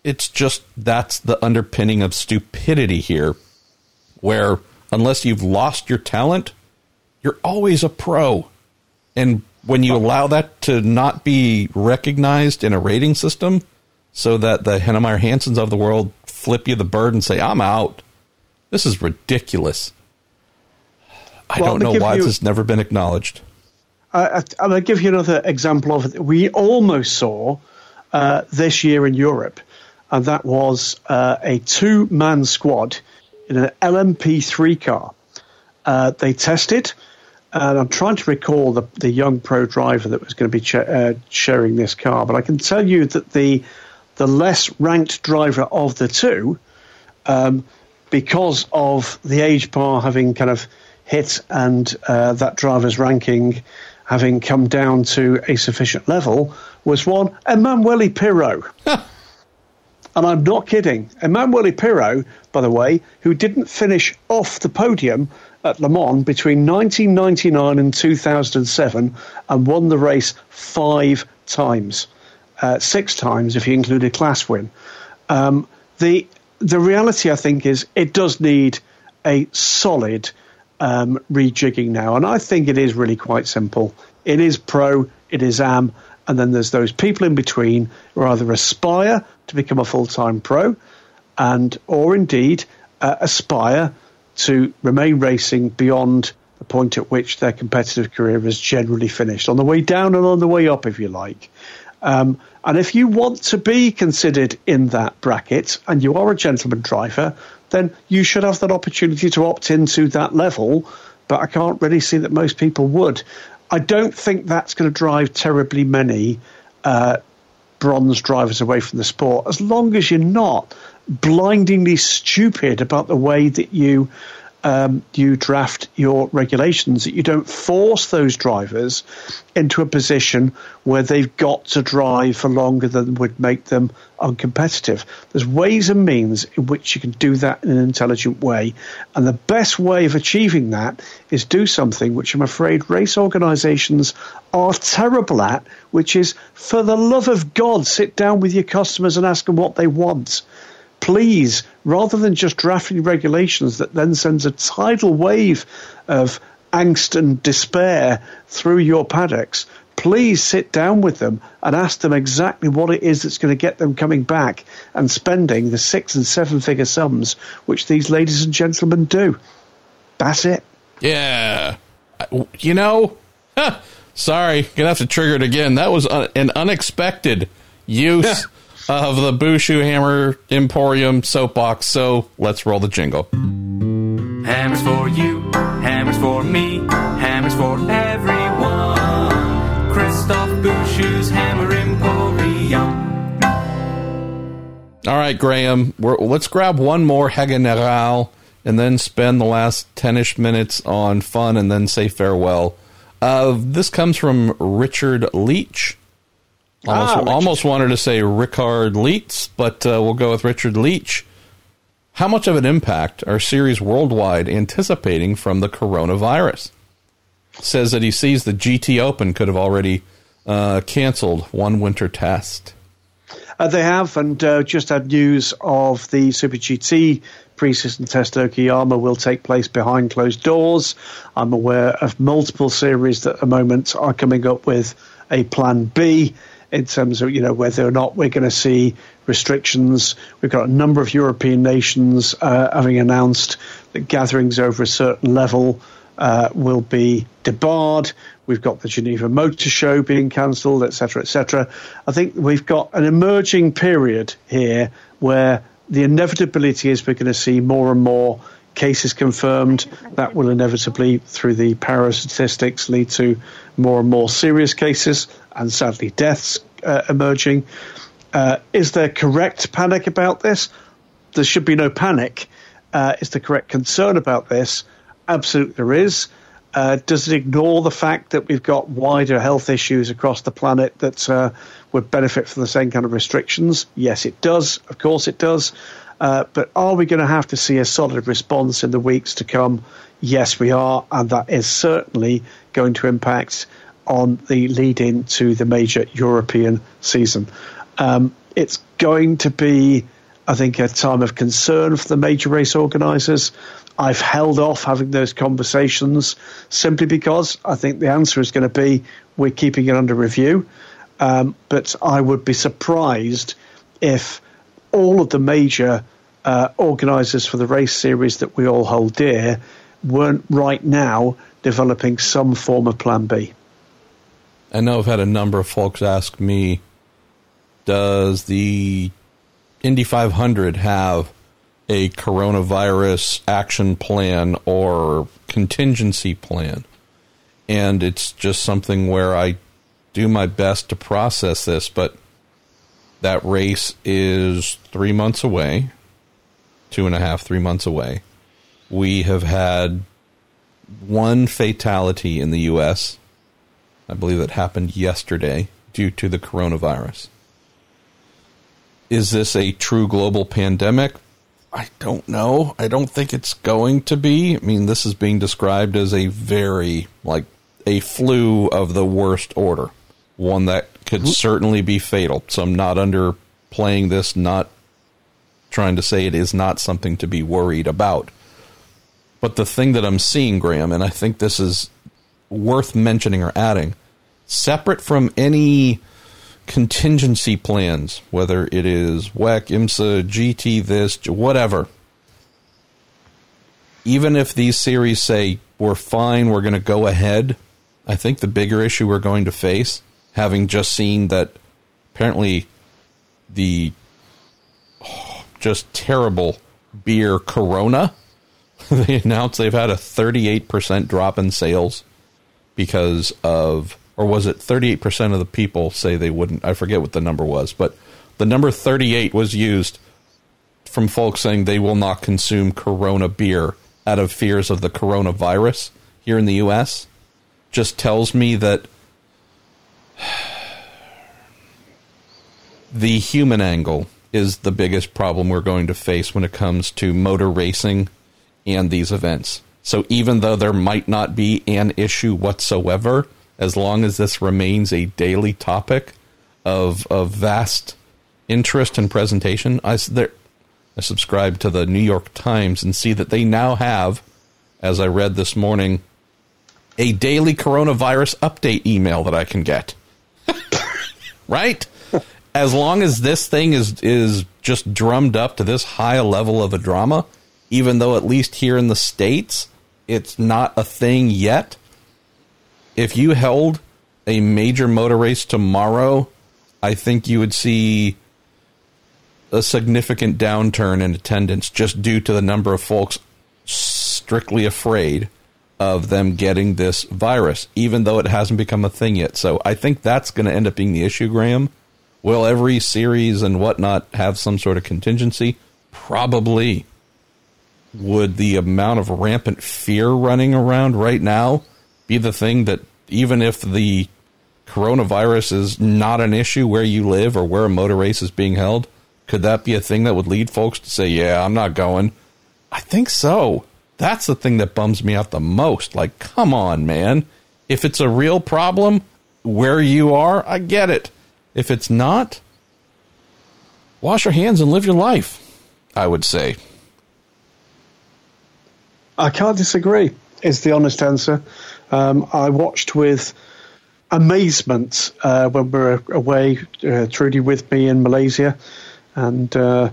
it's just that's the underpinning of stupidity here, where unless you've lost your talent, you're always a pro. And when you allow that to not be recognized in a rating system, so that the Heinemeier Hanssons of the world flip you the bird and say, I'm out, this is ridiculous. I well, don't know why you, this has never been acknowledged. I, am going to give you another example of it. We almost saw uh, this year in Europe, and that was uh, a two man squad in an LMP3 car. Uh, they tested, and I'm trying to recall the, the young pro driver that was going to be uh, sharing this car, but I can tell you that the the less ranked driver of the two um, because of the age bar having kind of hit and uh, that driver's ranking having come down to a sufficient level, was one Emanuele Pirro. (laughs) and I'm not kidding. Emanuele Pirro, by the way, who didn't finish off the podium at Le Mans between 1999 and 2007 and won the race five times, uh, six times if you include a class win. Um, the the reality, I think, is it does need a solid um, rejigging now, and I think it is really quite simple. It is pro, it is am, and then there's those people in between who either aspire to become a full time pro, and or indeed uh, aspire to remain racing beyond the point at which their competitive career is generally finished, on the way down and on the way up, if you like. Um, and if you want to be considered in that bracket and you are a gentleman driver, then you should have that opportunity to opt into that level. But I can't really see that most people would. I don't think that's going to drive terribly many uh, bronze drivers away from the sport, as long as you're not blindingly stupid about the way that you um, you draft your regulations, that you don't force those drivers into a position where they've got to drive for longer than would make them uncompetitive. There's ways and means in which you can do that in an intelligent way. And the best way of achieving that is do something which I'm afraid race organizations are terrible at, which is for the love of God, sit down with your customers and ask them what they want please, rather than just drafting regulations that then sends a tidal wave of angst and despair through your paddocks, please sit down with them and ask them exactly what it is that's going to get them coming back and spending the six and seven figure sums which these ladies and gentlemen do. That's it. Yeah. Uh, you know, huh, sorry, gonna have to trigger it again. That was an unexpected use of the Bouchut Hammer Emporium soapbox. So let's roll the jingle. Hammers for you, hammers for me, hammers for everyone. Christophe Bouchut's Hammer Emporium. All right, Graham, let's grab one more General and then spend the last 10 ish minutes on fun and then say farewell. Uh, this comes from Richard Leach. Almost, ah, almost wanted to say Rickard Leach, but uh, we'll go with Richard Leach. How much of an impact are series worldwide anticipating from the coronavirus? Says that he sees the GT Open could have already uh, canceled one winter test. Uh, they have, and uh, just had news of the Super GT pre-season test at Okayama will take place behind closed doors. I'm aware of multiple series that at the moment are coming up with a plan B in terms of you know whether or not we're going to see restrictions. We've got a number of European nations uh, having announced that gatherings over a certain level uh, will be debarred. We've got the Geneva Motor Show being cancelled, etc., etc. I think we've got an emerging period here where the inevitability is we're going to see more and more cases confirmed. That will inevitably, through the power statistics, lead to more and more serious cases and sadly deaths uh, emerging. Uh, is there correct panic about this? There should be no panic. Uh, is there correct concern about this? Absolutely, there is. Uh, does it ignore the fact that we've got wider health issues across the planet that uh, would benefit from the same kind of restrictions? Yes, it does. Of course, it does. Uh, but are we going to have to see a solid response in the weeks to come? Yes, we are, and that is certainly going to impact on the lead in to the major European season. Um, it's going to be, I think, a time of concern for the major race organisers. I've held off having those conversations simply because I think the answer is going to be we're keeping it under review. Um, but I would be surprised if all of the major uh, organisers for the race series that we all hold dear weren't right now developing some form of plan B. I know I've had a number of folks ask me, does the Indy 500 have a coronavirus action plan or contingency plan? And it's just something where I do my best to process this, but that race is three months away, two and a half, three months away. We have had one fatality in the U.S. I believe that happened yesterday due to the coronavirus. Is this a true global pandemic? I don't know. I don't think it's going to be. I mean, this is being described as a very, like, a flu of the worst order. One that could certainly be fatal. So I'm not underplaying this, not trying to say it is not something to be worried about. But the thing that I'm seeing, Graham, and I think this is worth mentioning or adding, separate from any contingency plans, whether it is WEC, IMSA, GT, this, whatever. Even if these series say we're fine, we're going to go ahead, I think the bigger issue we're going to face, having just seen that apparently the oh, just terrible beer Corona, (laughs) they announced they've had a 38% drop in sales because of or was it 38% of the people say they wouldn't? I forget what the number was, but the number 38 was used from folks saying they will not consume Corona beer out of fears of the coronavirus here in the U.S. Just tells me that (sighs) the human angle is the biggest problem we're going to face when it comes to motor racing and these events. So even though there might not be an issue whatsoever, as long as this remains a daily topic of of vast interest and presentation. I there, I subscribe to the New York Times and see that they now have, as I read this morning, a daily coronavirus update email that I can get. (coughs) right? As long as this thing is is just drummed up to this high level of a drama, even though at least here in the states it's not a thing yet if you held a major motor race tomorrow, I think you would see a significant downturn in attendance just due to the number of folks strictly afraid of them getting this virus, even though it hasn't become a thing yet. So I think that's going to end up being the issue, Graham. Will every series and whatnot have some sort of contingency? Probably. Would the amount of rampant fear running around right now? be the thing that even if the coronavirus is not an issue where you live or where a motor race is being held, could that be a thing that would lead folks to say, "Yeah, I'm not going"? I think so. That's the thing that bums me out the most. Like, come on, man. If it's a real problem where you are, I get it. If it's not, wash your hands and live your life, I would say. I can't disagree, is the honest answer. Um, I watched with amazement uh, when we were away, uh, Trudy with me in Malaysia, and uh,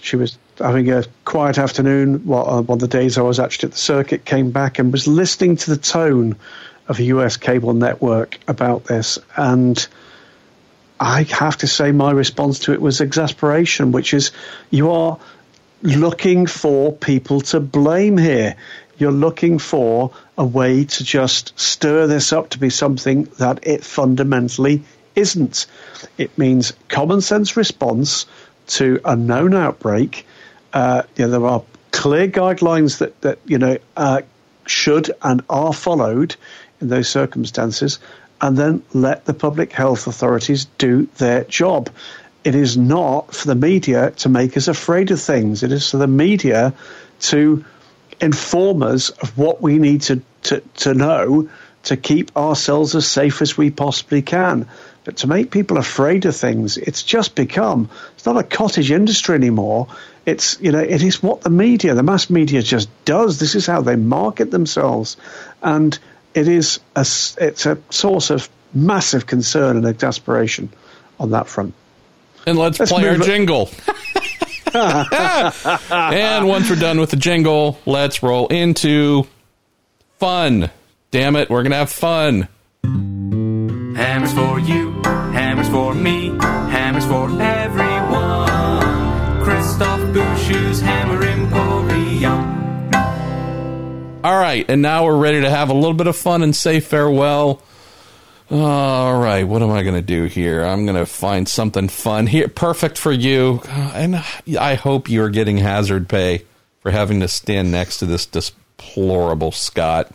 she was having a quiet afternoon. Well, one of the days I was actually at the circuit, came back and was listening to the tone of a US cable network about this, and I have to say my response to it was exasperation, which is you are looking for people to blame here. You're looking for a way to just stir this up to be something that it fundamentally isn't. It means common sense response to a known outbreak. Uh, there are clear guidelines that, that you know uh, should and are followed in those circumstances, and then let the public health authorities do their job. It is not for the media to make us afraid of things. It is for the media to inform us of what we need to, to, to know to keep ourselves as safe as we possibly can. But to make people afraid of things, it's just become it's not a cottage industry anymore. It's you know it is what the media, the mass media, just does. This is how they market themselves, and it is a it's a source of massive concern and exasperation on that front. And let's, let's play our jingle. (laughs) and once we're done with the jingle, let's roll into fun. Damn it, we're going to have fun. Hammers for you, hammers for me, hammers for everyone. Christoph Busch's Hammer Emporium. All right, and now we're ready to have a little bit of fun and say farewell. All right, what am I going to do here? I'm going to find something fun here, perfect for you. And I hope you're getting hazard pay for having to stand next to this deplorable Scott.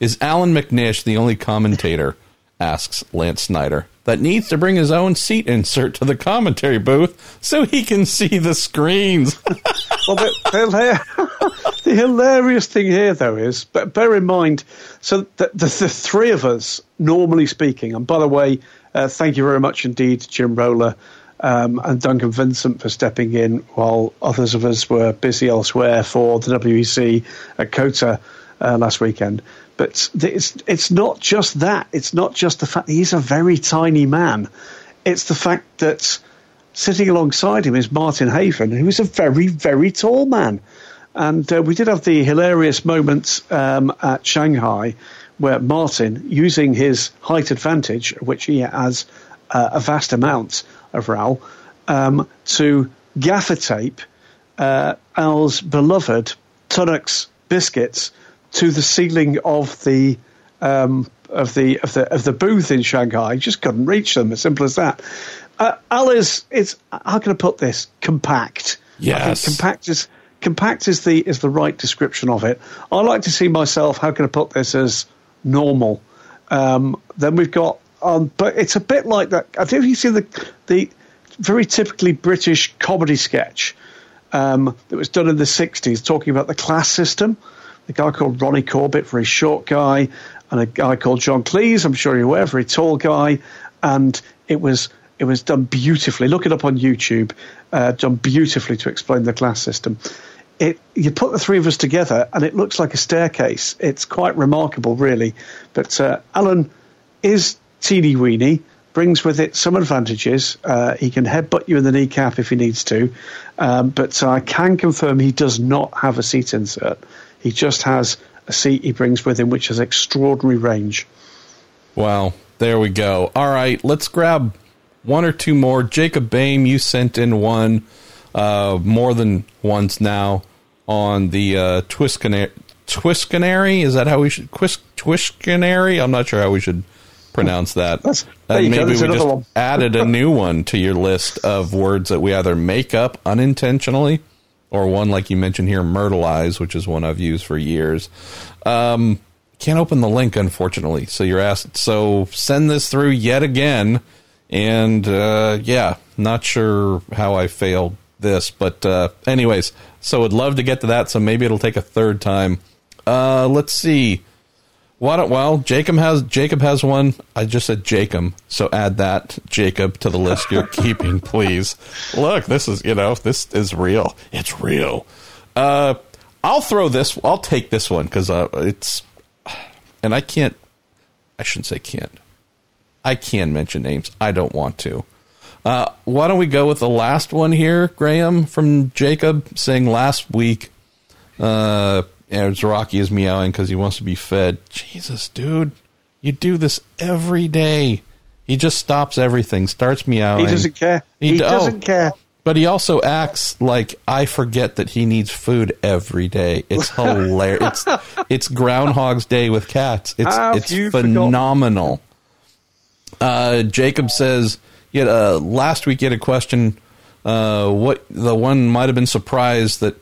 Is Allan McNish the only commentator? asks Lance Snyder. That needs to bring his own seat insert to the commentary booth so he can see the screens. (laughs) well, the, the, the, hilarious thing here, though, is but bear in mind, so the, the, the three of us, normally speaking, and by the way, uh, thank you very much indeed, Jim Roller. Um, and Duncan Vincent for stepping in while others of us were busy elsewhere for the WEC at COTA uh, last weekend. But it's it's not just that. It's not just the fact that he's a very tiny man. It's the fact that sitting alongside him is Martin Haven, who is a very very tall man. And uh, we did have the hilarious moment um, at Shanghai where Martin, using his height advantage, which he has uh, a vast amount of Raoul, um, to gaffer tape uh, Al's beloved Tunnocks biscuits to the ceiling of the um, of the of the of the booth in Shanghai. Just couldn't reach them. As simple as that. Uh, Al is it's how can I put this? Compact. Yes. Compact is compact is the is the right description of it. I like to see myself. How can I put this as normal? Um, then we've got um, but it's a bit like that. I think you see the the very typically British comedy sketch um, that was done in the '60s, talking about the class system The guy called Ronnie Corbett, very short guy, and a guy called John Cleese, I'm sure you're aware, very tall guy, and it was it was done beautifully. Look it up on YouTube, uh, done beautifully to explain the class system. It you put the three of us together, and it looks like a staircase. It's quite remarkable, really. But uh, Allan is teeny weeny brings with it some advantages. Uh, he can headbutt you in the kneecap if he needs to, um, but I can confirm he does not have a seat insert. He just has a seat he brings with him, which has extraordinary range. Wow. There we go. All right. Let's grab one or two more. Jacob Bain, you sent in one uh, more than once now on the uh, Twiscanary. Is that how we should? Twiscanary? I'm not sure how we should pronounce that. That's, uh, maybe we just (laughs) added a new one to your list of words that we either make up unintentionally or one like you mentioned here, Myrtleize, which is one I've used for years. Um, can't open the link, unfortunately. So you're asked. So send this through yet again, and uh, yeah, not sure how I failed this, but uh, anyways, so would love to get to that. So maybe it'll take a third time. Uh, let's see. Why don't well Jacob has Jacob has one. I just said Jacob, so add that Jacob to the list you're (laughs) keeping, please. Look, this is you know this is real. It's real. Uh, I'll throw this. I'll take this one because uh, it's and I can't. I shouldn't say can't. I can mention names. I don't want to. Uh, why don't we go with the last one here, Graham from Jacob saying last week. Uh, and Rocky is meowing because he wants to be fed. Jesus, dude, you do this every day. He just stops everything, starts meowing. He doesn't care. He, he doesn't oh, care. But he also acts like I forget that he needs food every day. It's (laughs) hilarious. it's it's Groundhog's Day with cats. It's Have it's phenomenal. Uh, Jacob says, "Yet uh, last week you had a question. Uh, what the one might have been surprised that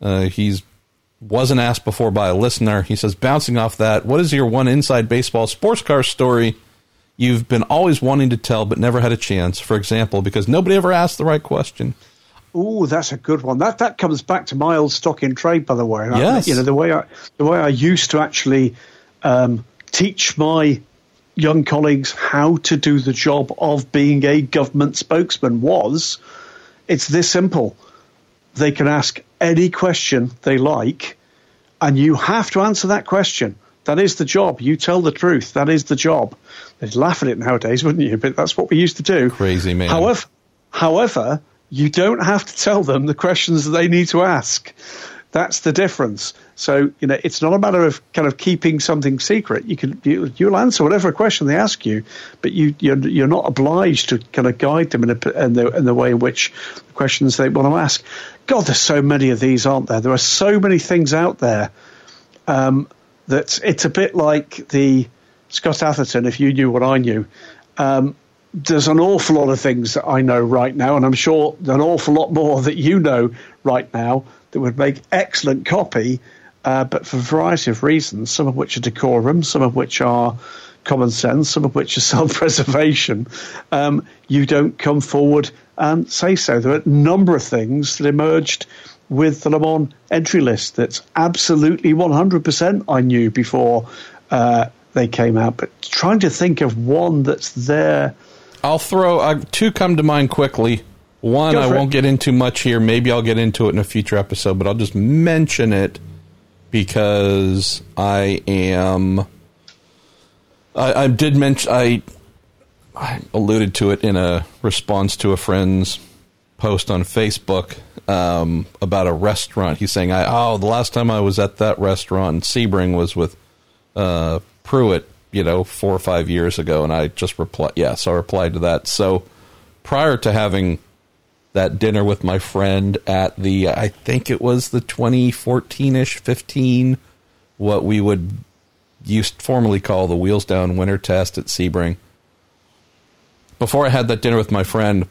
uh, he's wasn't asked before by a listener. He says, bouncing off that, what is your one inside baseball sports car story you've been always wanting to tell but never had a chance? For example, because nobody ever asked the right question. Oh, that's a good one. That that comes back to my old stock in trade, by the way. Yes. I, you know the way I the way I used to actually um, teach my young colleagues how to do the job of being a government spokesman was it's this simple. They can ask any question they like, and you have to answer that question. That is the job. You tell the truth. That is the job. They'd laugh at it nowadays, wouldn't you? But that's what we used to do. Crazy man. However, however, you don't have to tell them the questions that they need to ask. That's the difference. So you know, it's not a matter of kind of keeping something secret. You can you, you'll answer whatever question they ask you, but you you're, you're not obliged to kind of guide them in, a, in the in the way in which the questions they want to ask. God, there's so many of these, aren't there? There are so many things out there um, that it's a bit like the Scott Atherton. If you knew what I knew. Um, there's an awful lot of things that I know right now, and I'm sure an awful lot more that you know right now that would make excellent copy, uh, but for a variety of reasons, some of which are decorum, some of which are common sense, some of which are (laughs) self preservation, um, you don't come forward and say so. There are a number of things that emerged with the Le Mans entry list that's absolutely 100% I knew before uh, they came out, but trying to think of one that's there. I'll throw uh, two come to mind quickly. One, I won't it. get into much here. Maybe I'll get into it in a future episode, but I'll just mention it because I am. I, I did mention I, I alluded to it in a response to a friend's post on Facebook um, about a restaurant. He's saying, "I oh, the last time I was at that restaurant in Sebring was with uh, Pruett, you know, four or five years ago," and I just replied, "Yes," I replied to that. So prior to having that dinner with my friend at the I think it was the 2014ish 15 what we would used formerly call the wheels down winter test at Sebring. Before I had that dinner with my friend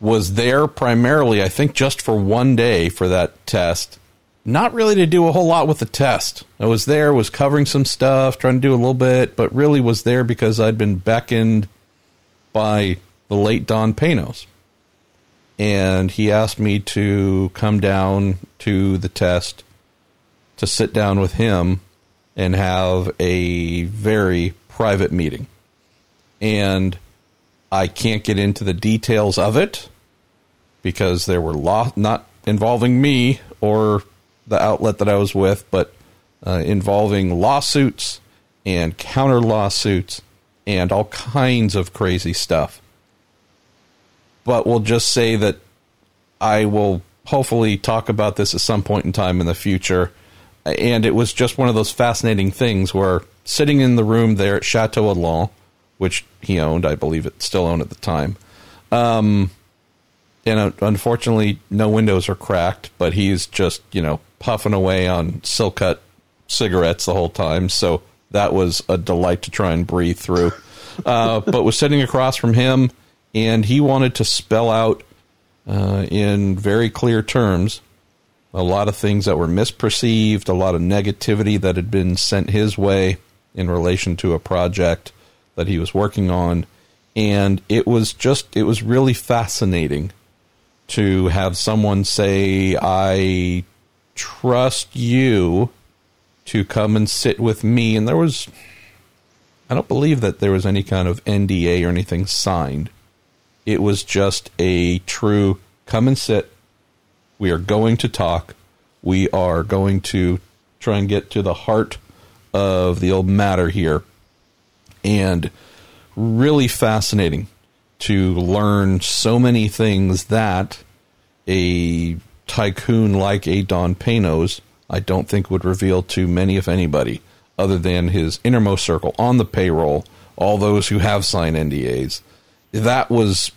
was there primarily I think just for one day for that test. Not really to do a whole lot with the test. I was there was covering some stuff trying to do a little bit but really was there because I'd been beckoned by the late Don Panoz and he asked me to come down to the test to sit down with him and have a very private meeting. And I can't get into the details of it because there were law not involving me or the outlet that I was with, but uh, involving lawsuits and counter lawsuits and all kinds of crazy stuff but we'll just say that I will hopefully talk about this at some point in time in the future. And it was just one of those fascinating things where sitting in the room there at Chateau Élan, which he owned, I believe it still owned at the time. Um, and uh, unfortunately, no windows are cracked, but he's just, you know, puffing away on silk cut cigarettes the whole time. So that was a delight to try and breathe through. Uh, but was sitting across from him, and he wanted to spell out uh, in very clear terms a lot of things that were misperceived, a lot of negativity that had been sent his way in relation to a project that he was working on. And it was just, it was really fascinating to have someone say, I trust you to come and sit with me. And there was, I don't believe that there was any kind of NDA or anything signed. It was just a true come and sit. We are going to talk. We are going to try and get to the heart of the old matter here. And really fascinating to learn so many things that a tycoon like a Don Panoz, I don't think would reveal to many, if anybody, other than his innermost circle on the payroll, all those who have signed NDAs. That was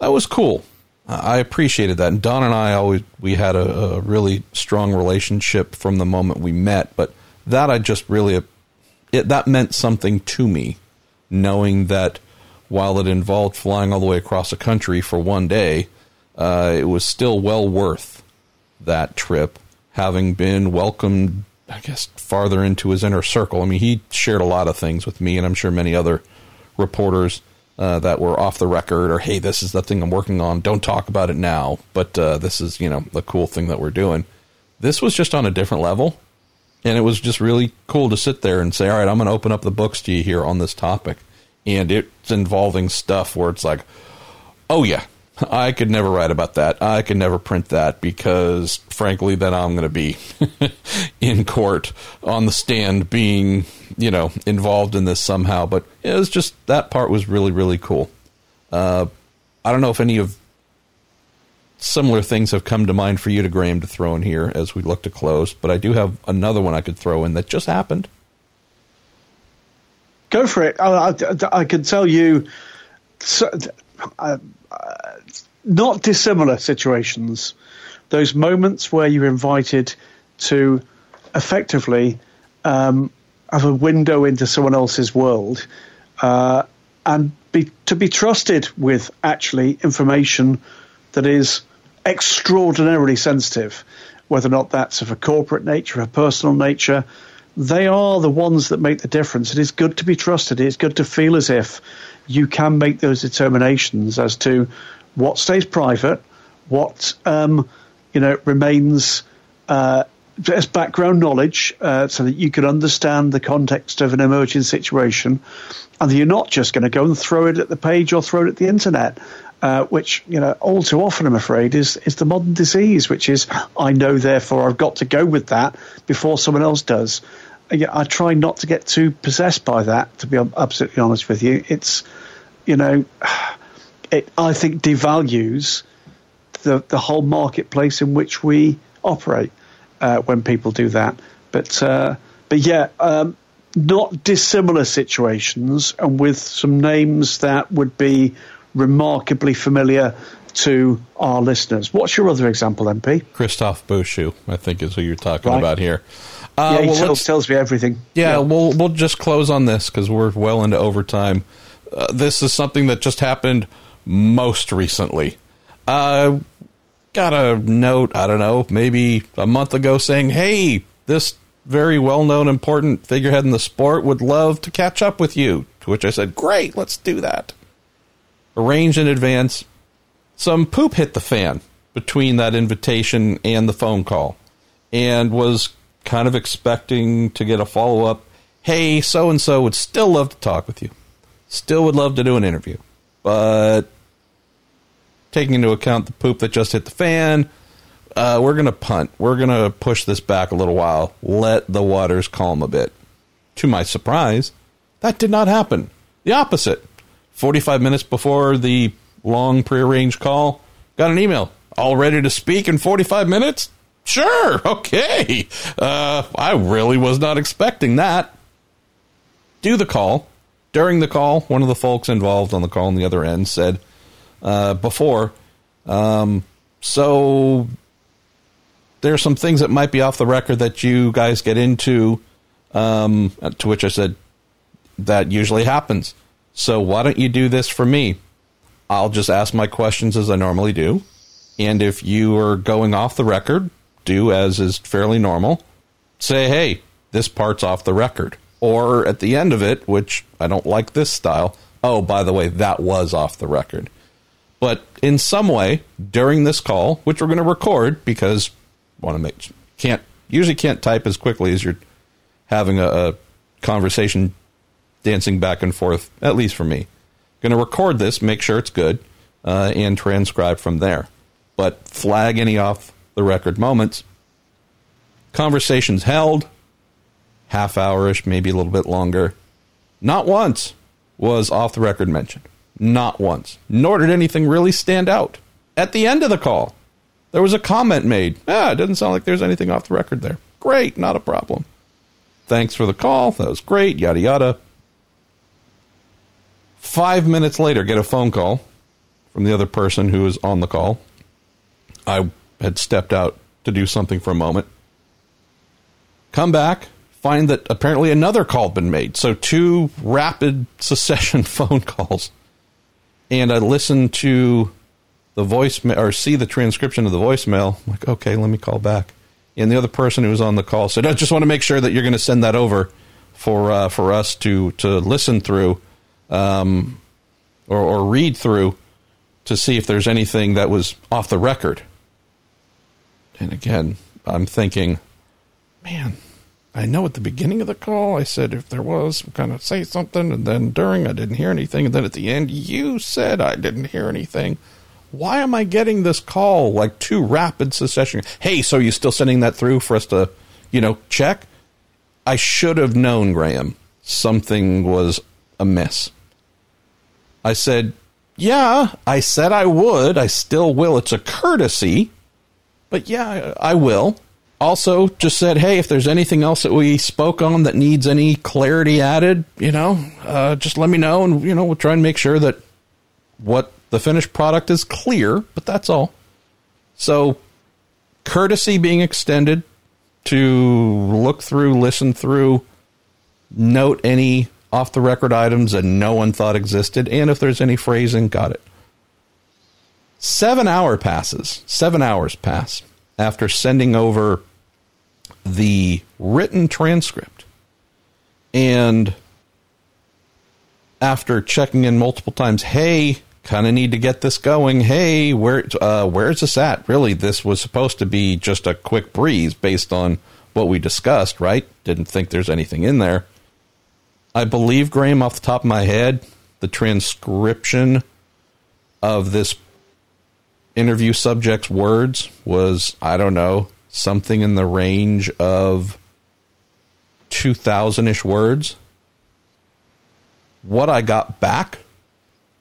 that was cool. I appreciated that. And Don and I always we had a, a really strong relationship from the moment we met. But that I just really it that meant something to me, knowing that while it involved flying all the way across the country for one day, uh, it was still well worth that trip, having been welcomed, I guess, farther into his inner circle. I mean, he shared a lot of things with me, and I'm sure many other reporters uh, that were off the record, or hey, this is the thing I'm working on. Don't talk about it now, but uh, this is you know the cool thing that we're doing. This was just on a different level, and it was just really cool to sit there and say, all right, I'm going to open up the books to you here on this topic, and it's involving stuff where it's like, oh yeah, I could never write about that. I could never print that because, frankly, then I'm going to be (laughs) in court on the stand being, you know, involved in this somehow. But it was just that part was really, really cool. Uh, I don't know if any of similar things have come to mind for you to Graham to throw in here as we look to close, but I do have another one I could throw in that just happened. Go for it. I, I, I can tell you. So, uh, not dissimilar situations. Those moments where you're invited to effectively um, have a window into someone else's world uh, and be, to be trusted with actually information that is extraordinarily sensitive, whether or not that's of a corporate nature, a personal nature. They are the ones that make the difference. It is good to be trusted. It's good to feel as if you can make those determinations as to what stays private, what um, you know remains uh, as background knowledge, uh, so that you can understand the context of an emerging situation, and you're not just going to go and throw it at the page or throw it at the internet. Uh, which you know all too often I'm afraid is is the modern disease, which is I know therefore I've got to go with that before someone else does. I try not to get too possessed by that. To be absolutely honest with you, it's you know it, I think, devalues the, the whole marketplace in which we operate uh, when people do that. But uh, but yeah, um, not dissimilar situations, and with some names that would be remarkably familiar to our listeners. What's your other example, MP? Christophe Bouchut, I think, is who you're talking right. about here. Uh, yeah, he well, tells, tells, me everything. Yeah, yeah, we'll we'll just close on this because we're well into overtime. Uh, this is something that just happened most recently. Uh, got a note, I don't know, maybe a month ago saying, hey, this very well known, important figurehead in the sport would love to catch up with you. To which I said, great, let's do that. Arrange in advance. Some poop hit the fan between that invitation and the phone call and was kind of expecting to get a follow up. Hey, so and so would still love to talk with you. Still would love to do an interview. But taking into account the poop that just hit the fan, uh, we're going to punt. We're going to push this back a little while. Let the waters calm a bit. To my surprise, that did not happen. The opposite. 45 minutes before the long prearranged call, got an email. All ready to speak in 45 minutes? Sure, (laughs) okay. Uh, I really was not expecting that. Do the call. During the call, one of the folks involved on the call on the other end said uh, before, um, so there are some things that might be off the record that you guys get into. Um, to which I said, that usually happens. So why don't you do this for me? I'll just ask my questions as I normally do. And if you are going off the record, do as is fairly normal. Say, hey, this part's off the record or at the end of it, which I don't like this style. Oh, by the way, that was off the record. But in some way, during this call, which we're going to record because want to make can't usually can't type as quickly as you're having a, a conversation dancing back and forth. At least for me, going to record this, make sure it's good, uh, and transcribe from there. But flag any off the record moments. Conversations held, half hourish, maybe a little bit longer. Not once was off the record mentioned. Not once. Nor did anything really stand out. At the end of the call, there was a comment made. Ah, it doesn't sound like there's anything off the record there. Great, not a problem. Thanks for the call. That was great, yada yada. Five minutes later, get a phone call from the other person who was on the call. I had stepped out to do something for a moment. Come back, find that apparently another call had been made. So two rapid (laughs) succession phone calls. And I listened to the voicemail or see the transcription of the voicemail. I'm like, okay, let me call back. And the other person who was on the call said, I just want to make sure that you're going to send that over for uh, for us to to listen through um, or, or read through to see if there's anything that was off the record. And again, I'm thinking, man, I know at the beginning of the call I said if there was, kind of say something, and then during I didn't hear anything, and then at the end you said I didn't hear anything. Why am I getting this call like two rapid succession? Hey, so you still sending that through for us to, you know, check? I should have known, Graham, something was amiss. I said, yeah, I said I would. I still will. It's a courtesy. But yeah, I will. Also, just said, hey, if there's anything else that we spoke on that needs any clarity added, you know, uh, just let me know, and you know, we'll try and make sure that what the finished product is clear. But that's all. So, courtesy being extended to look through, listen through, note any off the record items that no one thought existed, and if there's any phrasing, got it. Seven hour passes. Seven hours pass after sending over the written transcript. And after checking in multiple times, hey, kind of need to get this going. Hey, where uh, where's this at? Really, this was supposed to be just a quick breeze based on what we discussed, right? Didn't think there's anything in there. I believe Graham, off the top of my head, the transcription of this interview subject's words was, I don't know, something in the range of 2,000 ish words. What I got back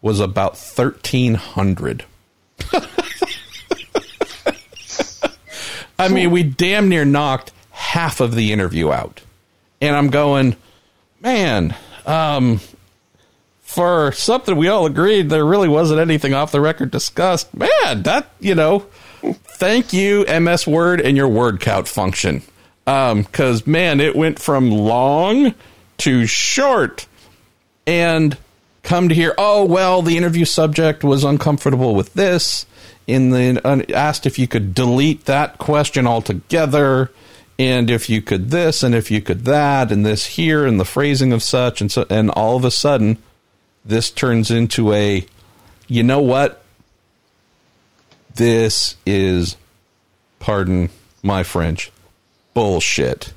was about 1,300. I mean, we damn near knocked half of the interview out. And I'm going, man, um, for something we all agreed there really wasn't anything off the record discussed. Man, that you know, thank you MS Word and your word count function. Um, cause man, it went from long to short and come to hear, oh, well, the interview subject was uncomfortable with this and then asked if you could delete that question altogether and if you could this and if you could that and this here and the phrasing of such and so and all of a sudden this turns into a you know what this is pardon my french bullshit.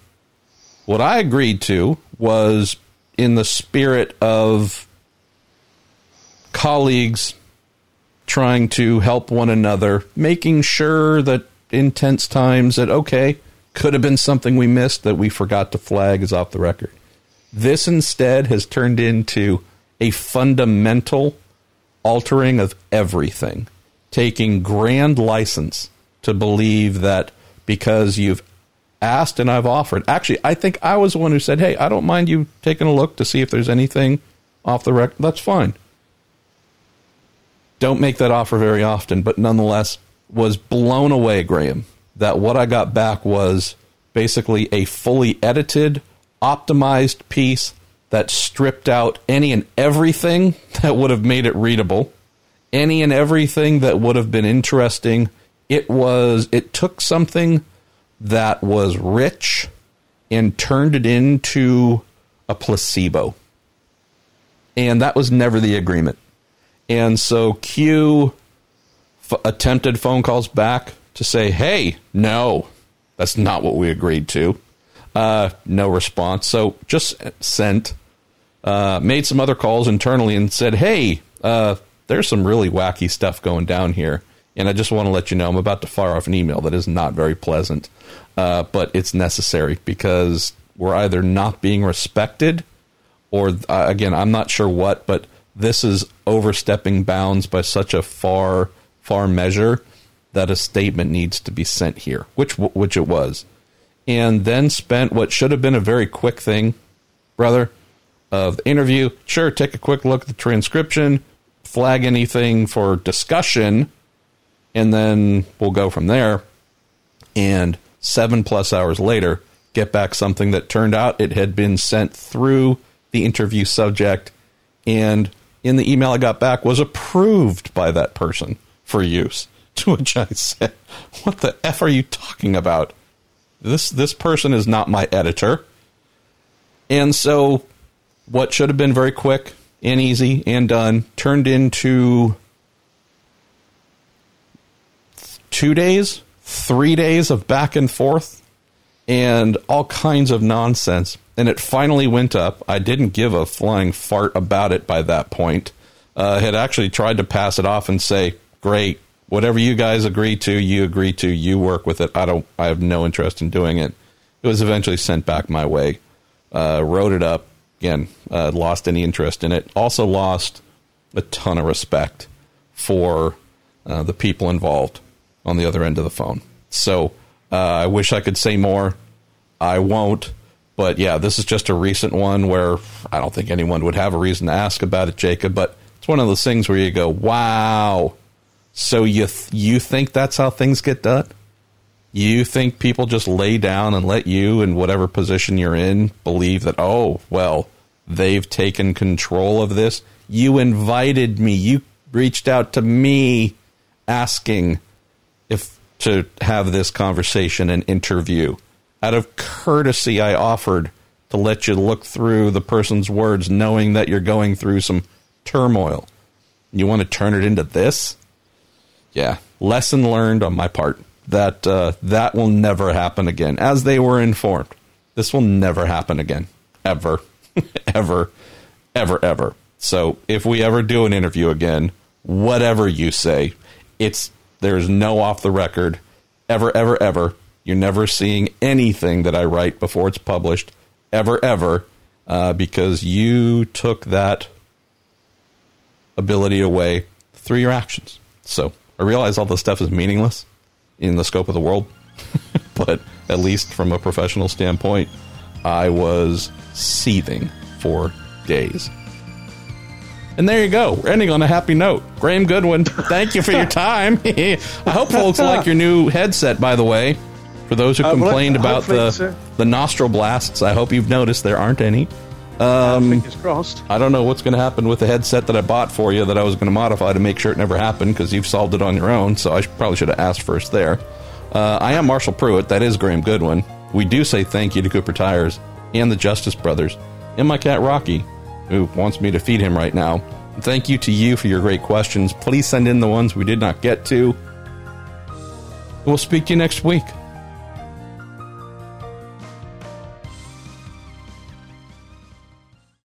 What i agreed to was in the spirit of colleagues trying to help one another making sure that in tense times that okay could have been something we missed that we forgot to flag as off the record. This instead has turned into a fundamental altering of everything, taking grand license to believe that because you've asked and I've offered. Actually, I think I was the one who said, "Hey, I don't mind you taking a look to see if there's anything off the record. That's fine." Don't make that offer very often, but nonetheless was blown away, Graham, that what I got back was basically a fully edited, optimized piece that stripped out any and everything (laughs) that would have made it readable, any and everything that would have been interesting. It was it took something that was rich and turned it into a placebo. And that was never the agreement. And so Q f- attempted phone calls back to say, "Hey, no, that's not what we agreed to." Uh, no response. So just sent uh, made some other calls internally and said, "Hey, uh, there's some really wacky stuff going down here." And I just want to let you know I'm about to fire off an email that is not very pleasant, uh, but it's necessary because we're either not being respected, or uh, again, I'm not sure what, but this is overstepping bounds by such a far, far measure that a statement needs to be sent here, which which it was, and then spent what should have been a very quick thing, brother of the interview. Sure, take a quick look at the transcription, flag anything for discussion, and then we'll go from there. And seven plus hours later, get back something that turned out it had been sent through the interview subject, and in the email I got back was approved by that person. for use. (laughs) To which I said, "What the f are you talking about? This this person is not my editor." And so, what should have been very quick and easy and done turned into two days, three days of back and forth, and all kinds of nonsense. And it finally went up. I didn't give a flying fart about it by that point. Uh, had actually tried to pass it off and say, "Great, whatever you guys agree to, you agree to. You work with it. I don't. I have no interest in doing it." It was eventually sent back my way. Uh, wrote it up again. Uh, lost any interest in it. Also lost a ton of respect for uh, the people involved on the other end of the phone. So uh, I wish I could say more. I won't. But yeah, this is just a recent one where I don't think anyone would have a reason to ask about it, Jacob. But it's one of those things where you go, "Wow." So you th- you think that's how things get done? You think people just lay down and let you, in whatever position you're in, believe that, oh, well, they've taken control of this? You invited me. You reached out to me asking if to have this conversation and interview. Out of courtesy, I offered to let you look through the person's words, knowing that you're going through some turmoil. You want to turn it into this? Yeah, lesson learned on my part. That uh, that will never happen again. As they were informed, this will never happen again, ever, (laughs) ever, ever, ever. So if we ever do an interview again, whatever you say, it's there's no off the record, ever, ever, ever. You're never seeing anything that I write before it's published, ever, ever, uh, because you took that ability away through your actions. So I realize all this stuff is meaningless in the scope of the world, (laughs) but at least from a professional standpoint, I was seething for days. And there you go. We're ending on a happy note. Graham Goodwin, thank you for your (laughs) time. (laughs) I hope folks like your new headset, by the way. For those who Uh, well, complained about the, it's, uh, the nostril blasts, I hope you've noticed there aren't any. Um, Fingers crossed. I don't know what's going to happen with the headset that I bought for you that I was going to modify to make sure it never happened because you've solved it on your own. So I should, probably should have asked first there. Uh, I am Marshall Pruett. That is Graham Goodwin. We do say thank you to Cooper Tires and the Justice Brothers and my cat Rocky, who wants me to feed him right now. Thank you to you for your great questions. Please send in the ones we did not get to. We'll speak to you next week.